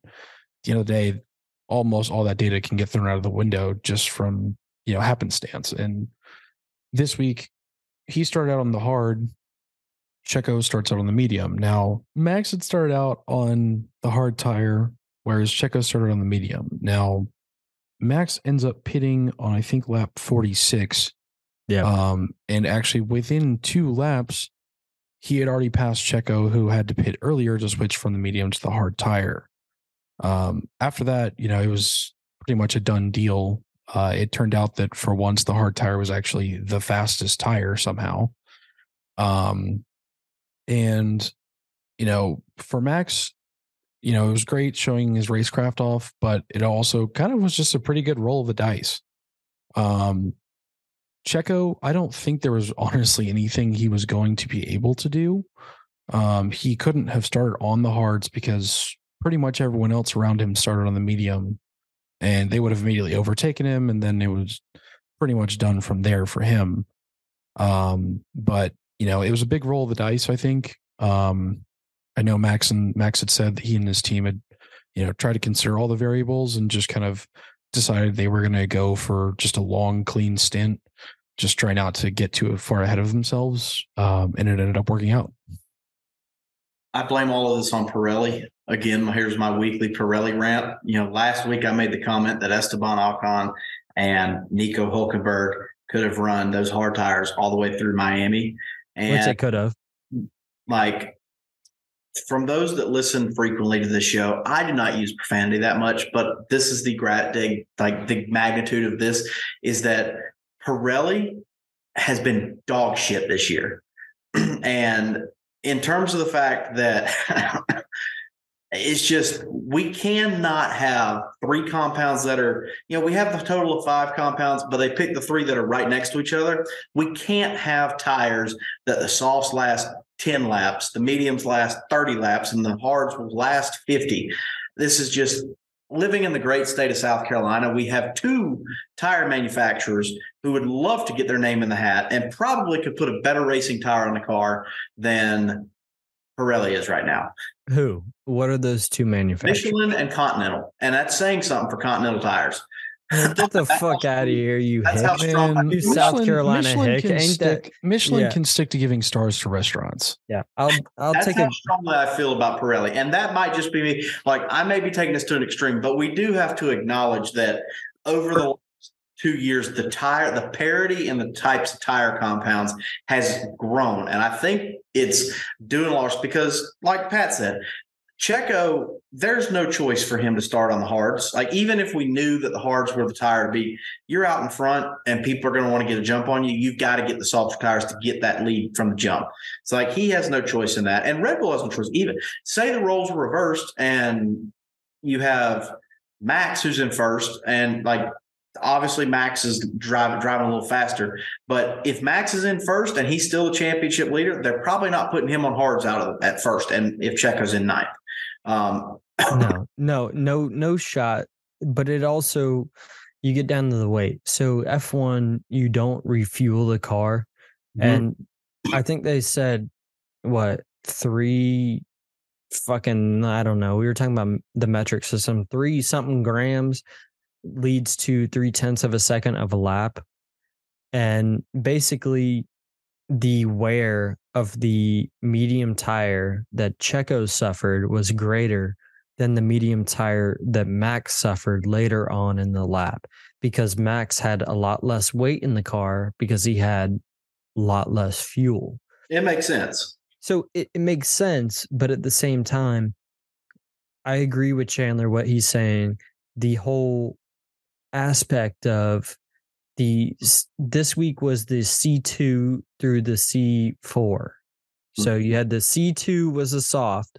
the end of the day, almost all that data can get thrown out of the window just from, you know, happenstance. And this week, he started out on the hard Checo starts out on the medium. Now, Max had started out on the hard tire, whereas Checo started on the medium. Now, Max ends up pitting on, I think, lap 46. Yeah. Um, and actually, within two laps, he had already passed Checo, who had to pit earlier to switch from the medium to the hard tire. Um, after that, you know, it was pretty much a done deal. Uh, it turned out that for once, the hard tire was actually the fastest tire somehow. Um, and, you know, for Max, you know, it was great showing his racecraft off, but it also kind of was just a pretty good roll of the dice. Um, Checo, I don't think there was honestly anything he was going to be able to do. Um, he couldn't have started on the hards because pretty much everyone else around him started on the medium and they would have immediately overtaken him and then it was pretty much done from there for him. Um, but you know, it was a big roll of the dice, I think. Um, I know Max and Max had said that he and his team had, you know, tried to consider all the variables and just kind of decided they were going to go for just a long, clean stint, just try not to get too far ahead of themselves. Um, and it ended up working out. I blame all of this on Pirelli. Again, here's my weekly Pirelli rant. You know, last week I made the comment that Esteban Ocon and Nico Hulkenberg could have run those hard tires all the way through Miami. And Which they could have. Like from those that listen frequently to the show, I do not use profanity that much, but this is the grad like the magnitude of this is that Pirelli has been dog shit this year. and in terms of the fact that it's just we cannot have three compounds that are you know we have the total of five compounds but they pick the three that are right next to each other. We can't have tires that the softs last 10 laps the mediums last 30 laps and the hards will last 50 this is just living in the great state of south carolina we have two tire manufacturers who would love to get their name in the hat and probably could put a better racing tire on the car than Pirelli is right now. Who? What are those two manufacturers? Michelin and Continental, and that's saying something for Continental tires. Get the fuck out of here, you That's hick. strong I You. South Carolina Michelin hick. can Ain't that? Michelin Yeah. can stick to giving stars to restaurants. Yeah, I'll I'll That's take how a strongly I feel about Pirelli, and that might just be me. Like I may be taking this to an extreme, but we do have to acknowledge that over the last two years, the tire, the parity in the types of tire compounds has grown, and I think it's doing a lot because, like Pat said, Checo, there's no choice for him to start on the hards. Like even if we knew that the hards were the tire to be, you're out in front and people are going to want to get a jump on you. You've got to get the softer tires to get that lead from the jump. So like he has no choice in that, and Red Bull has no choice. Even say the roles were reversed and you have Max who's in first, and like obviously Max is driving driving a little faster. But if Max is in first and he's still a championship leader, they're probably not putting him on hards out of at first. And if Checo's in ninth, um, no, no, no, no shot. But it also you get down to the weight. So F one, you don't refuel the car, and I think they said what three fucking I don't know. We were talking about the metric system. Three something grams leads to three tenths of a second of a lap, and basically the wear of the medium tire that Checo suffered was greater than the medium tire that Max suffered later on in the lap because Max had a lot less weight in the car because he had a lot less fuel. it makes sense. So it, it makes sense, but at the same time, I agree with Chandler what he's saying. The whole aspect of the this week was the C2 through the C4. Hmm. So you had the C2 was the soft,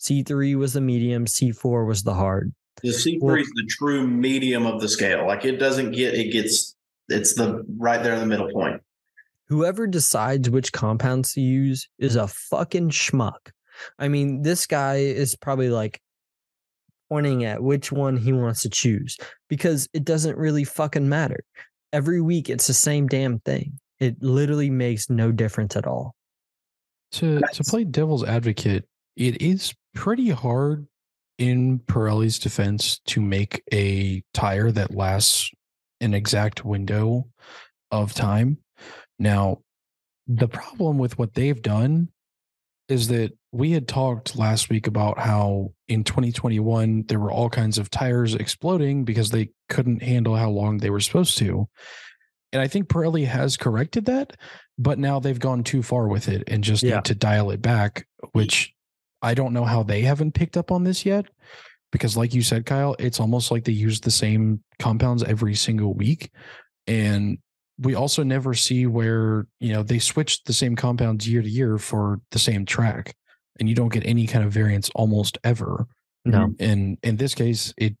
C3 was the medium, C4 was the hard. The C Well- three is the true medium of the scale. Like it doesn't get it gets it's the right there in the middle point. whoever decides which compounds to use is a fucking schmuck. I mean, this guy is probably like pointing at which one he wants to choose because it doesn't really fucking matter. Every week it's the same damn thing. It literally makes no difference at all. To to play devil's advocate, it is pretty hard in Pirelli's defense to make a tire that lasts an exact window of time. Now, the problem with what they've done is that we had talked last week about how in 2021 there were all kinds of tires exploding because they couldn't handle how long they were supposed to. And I think Pirelli has corrected that, but now they've gone too far with it and just Yeah. need to dial it back, which I don't know how they haven't picked up on this yet. Because, like you said, Kyle, it's almost like they use the same compounds every single week. And we also never see where, you know, they switch the same compounds year to year for the same track. And you don't get any kind of variance almost ever. No. And in this case, it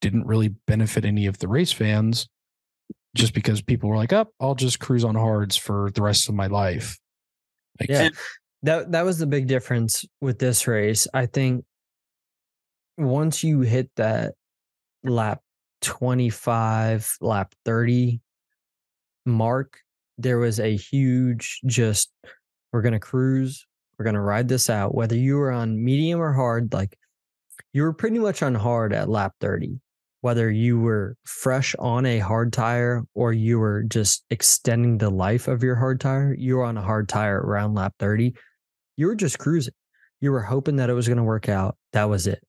didn't really benefit any of the race fans just because people were like, up, I'll just cruise on hards for the rest of my life. Like, Yeah. That that was the big difference with this race. I think once you hit that lap 25, lap 30 mark, there was a huge just we're going to cruise, we're going to ride this out whether you were on medium or hard like you were pretty much on hard at lap 30 whether you were fresh on a hard tire or you were just extending the life of your hard tire, you were on a hard tire around lap 30. You were just cruising. You were hoping that it was going to work out. That was it.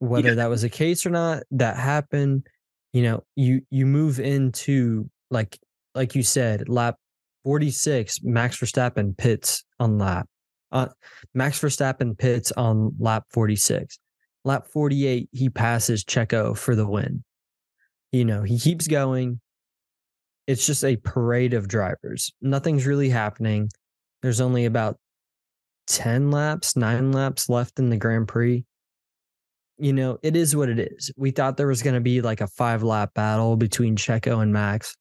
Whether Yeah. that was the case or not, that happened. You know, you you move into like like you said, lap 46, Max Verstappen pits on lap. Uh, Max Verstappen pits on lap 46 lap 48 he passes checo for the win you know he keeps going it's just a parade of drivers nothing's really happening there's only about 10 laps, nine laps left in the Grand Prix. You know, it is what it is. We thought there was going to be like a five lap battle between Checo and Max.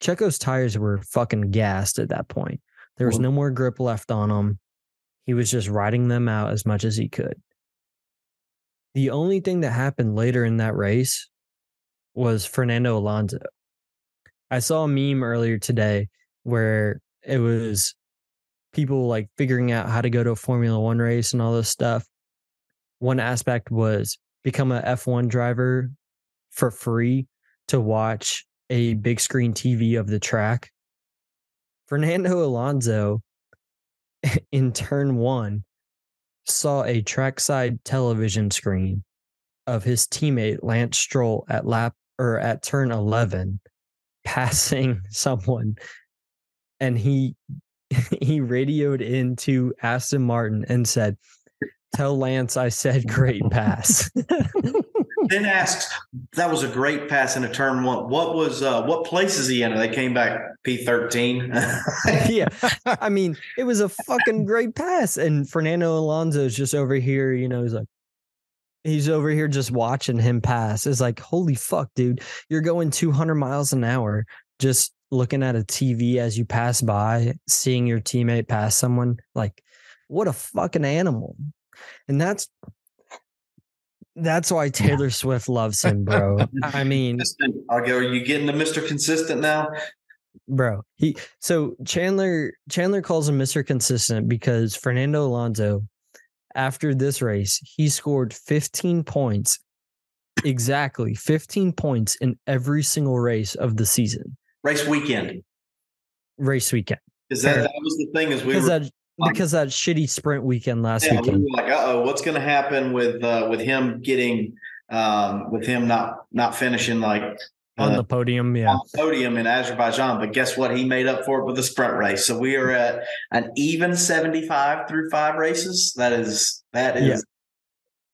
Checo's tires were fucking gassed at that point. There was no more grip left on them. He was just riding them out as much as he could. The only thing that happened later in that race was Fernando Alonso. I saw a meme earlier today where it was people like figuring out how to go to a Formula One race and all this stuff. One aspect was become a F1 driver for free to watch a big screen TV of the track. Fernando Alonso in turn one saw a trackside television screen of his teammate Lance Stroll at lap or at turn 11 passing someone and he he radioed into Aston Martin and said, "Tell Lance I said great pass." then asks, "That was a great pass in a turn one. What was uh, what place is he in?" they came back P thirteen. yeah, I mean, it was a fucking great pass, and Fernando Alonso is just over here. You know, he's like. He's over here just watching him pass. It's like, holy fuck, dude. You're going 200 miles an hour just looking at a TV as you pass by, seeing your teammate pass someone, like what a fucking animal. And that's that's why Taylor Swift loves him, bro. I mean, I'll go. Are you getting to Mr. Consistent now? Bro, he so Chandler Chandler calls him Mr. Consistent because Fernando Alonso, after this race, he scored 15 points, exactly 15 points in every single race of the season race weekend. Race weekend. Is that that was the thing? Is we because that because that shitty sprint weekend last yeah, weekend. We like, oh, what's going to happen with uh, with him getting um, with him not not finishing like uh, on the podium, yeah, on the podium in Azerbaijan. But guess what? He made up for it with a sprint race. So we are at an even seventy five through five races. That is that is. Yeah.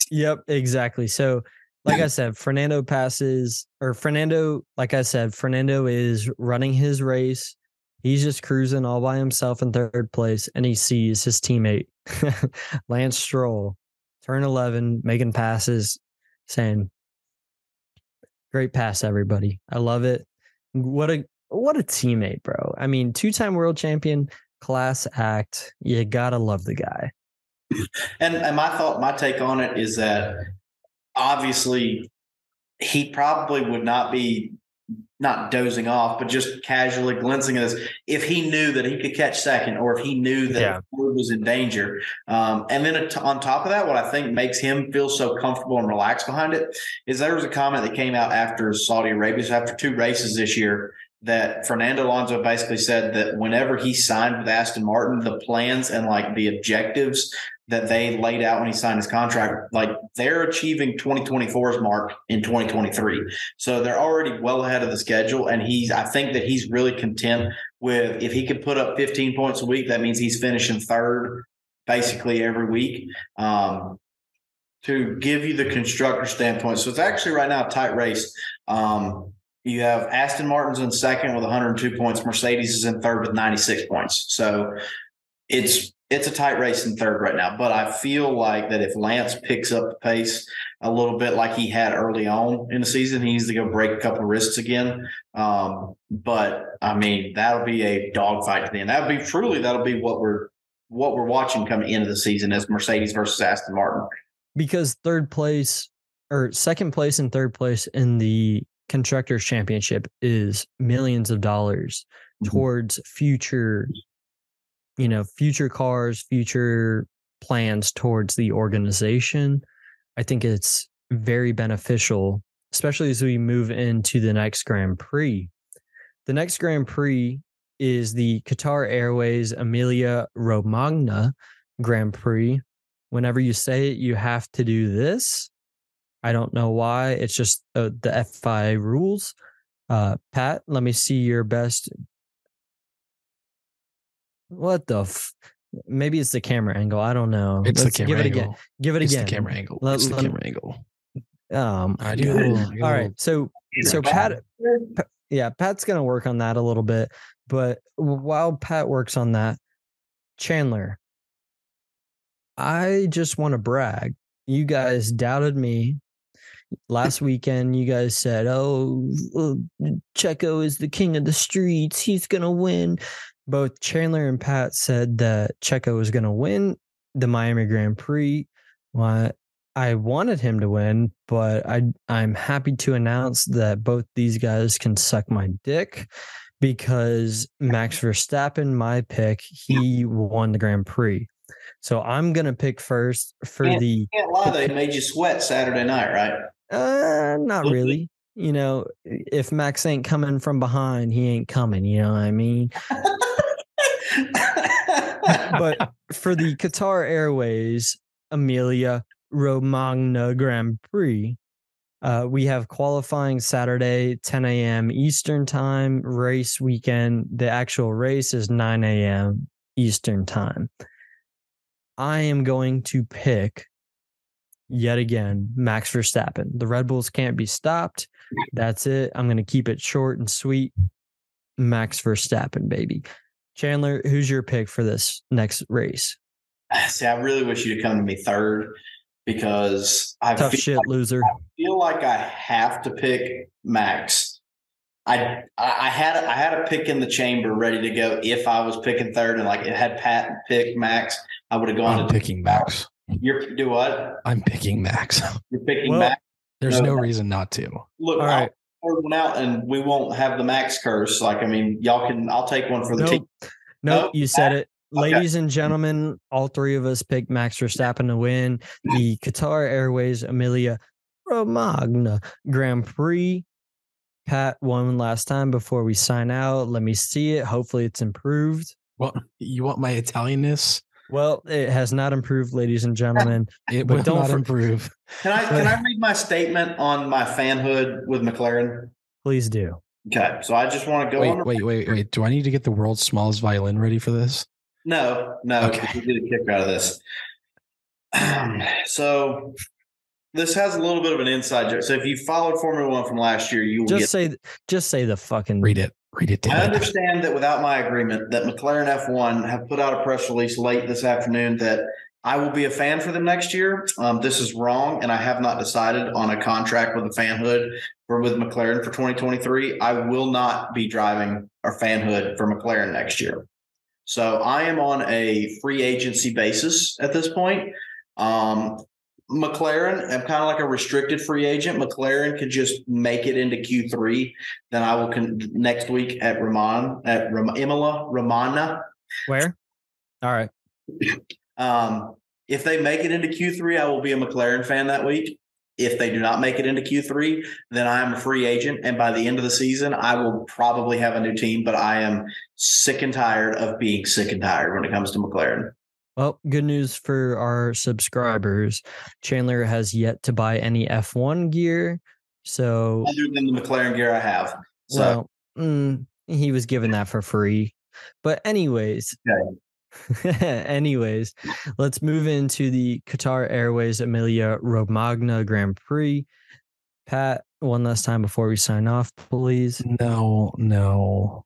Yep, exactly. So like I said, Fernando passes or Fernando, like I said, Fernando is running his race. He's just cruising all by himself in third place, and he sees his teammate Lance Stroll turn 11, making passes, saying, Great pass, everybody. I love it. What a what a teammate, bro. I mean, two-time world champion, class act. You gotta love the guy. And and my thought, my take on it is that obviously he probably would not be not dozing off, but just casually glancing at this if he knew that he could catch second or if he knew that yeah. Ford was in danger. Um, and then on top of that, what I think makes him feel so comfortable and relaxed behind it is there was a comment that came out after Saudi Arabia, so after two races this year, that Fernando Alonso basically said that whenever he signed with Aston Martin, the plans and like the objectives that they laid out when he signed his contract, like they're achieving 2024's mark in 2023. So they're already well ahead of the schedule. And he's, I think that he's really content with if he could put up 15 points a week, that means he's finishing third basically every week. Um, to give you the constructor standpoint. So it's actually right now a tight race. Um, you have Aston Martin's in second with 102 points. Mercedes is in third with 96 points. So it's it's a tight race in third right now. But I feel like that if Lance picks up the pace a little bit like he had early on in the season, he needs to go break a couple of wrists again. Um, but I mean, that'll be a dogfight to the end. That'll be truly that'll be what we're what we're watching coming into the season as Mercedes versus Aston Martin. Because third place or second place and third place in the constructors championship is millions of dollars mm-hmm. towards future you know, future cars, future plans towards the organization. I think it's very beneficial, especially as we move into the next Grand Prix. The next Grand Prix is the Qatar Airways Emilia Romagna Grand Prix. Whenever you say it, you have to do this. I don't know why. It's just uh, the FI rules. Uh, Pat, let me see your best what the? F- Maybe it's the camera angle. I don't know. It's Let's the camera give angle. it again. Give it it's again. the camera angle. Let, it's the camera angle. Um. I do. All right. So so Pat, Pat, yeah, Pat's gonna work on that a little bit. But while Pat works on that, Chandler, I just want to brag. You guys doubted me last weekend. You guys said, "Oh, Checo is the king of the streets. He's gonna win." Both Chandler and Pat said that Checo was gonna win the Miami Grand Prix. Well, I wanted him to win, but I I'm happy to announce that both these guys can suck my dick because Max Verstappen, my pick, he won the Grand Prix. So I'm gonna pick first for Can't- the Can't lie, they made you sweat Saturday night, right? uh not really. You know, if Max ain't coming from behind, he ain't coming, you know what I mean? But for the Qatar Airways Emilia Romagna Grand Prix, uh, we have qualifying Saturday, 10 a.m. Eastern Time, race weekend. The actual race is 9 a.m. Eastern Time. I am going to pick yet again Max Verstappen. The Red Bulls can't be stopped. That's it. I'm going to keep it short and sweet. Max Verstappen, baby. Chandler, who's your pick for this next race? See, I really wish you'd come to me third because I Tough feel, shit, loser. feel like I have to pick Max. I I I had I had a pick in the chamber ready to go if I was picking third and like it had Pat pick Max, I would have gone I'm to picking Max. You're do what? I'm picking Max. You're picking Well, Max. There's No. no reason not to. Look, All right. I'll one out and we won't have the Max curse. Like I mean, y'all can. I'll take one for the team. Nope. Nope. Nope. You said it. Okay. Ladies and gentlemen, all three of us picked Max Verstappen to win the Qatar Airways Emilia Romagna Grand Prix. Pat won last time before we sign out. Let me see it. Hopefully, it's improved. Well, you want my Italianness? Well, it has not improved, ladies and gentlemen. It But will don't not for- improve. Can I can I read my statement on my fanhood with McLaren? Please do. Okay, so I just want to go Wait, on. wait, wait, wait. Do I need to get the world's smallest violin ready for this? No, no, Okay. we get a kick out of this. so this has a little bit of an inside joke. So if you followed Formula One from last year, you will Just get. say, just say the fucking. Read it. Read it. I understand that without my agreement, that McLaren F1 have put out a press release late this afternoon that I will be a fan for them next year. Um, this is wrong, and I have not decided on a contract with a fanhood for with McLaren for 2023. I will not be driving our fanhood for McLaren next year. So I am on a free agency basis at this point. Um, McLaren, I'm kind of like a restricted free agent. McLaren could just make it into Q3. Then I will con- next week at Ramon at Ram- Imola Romana. Where? All right. Um, if they make it into Q3, I will be a McLaren fan that week. If they do not make it into Q3, then I am a free agent. And by the end of the season, I will probably have a new team, but I am sick and tired of being sick and tired when it comes to McLaren. Well, good news for our subscribers. Chandler has yet to buy any F1 gear. So, Other than the McLaren gear I have. So well, mm, he was given that for free. But, anyways, anyways, let's move into the Qatar Airways Emilia Romagna Grand Prix. Pat, one last time before we sign off, please. No, no,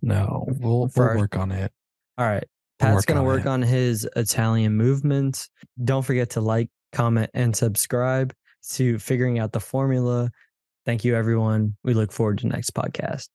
no. We'll, we'll our- work on it. All right. Pat's going to on work on his Italian movement. Don't forget to like, comment, and subscribe to figuring out the formula. Thank you, everyone. We look forward to next podcast.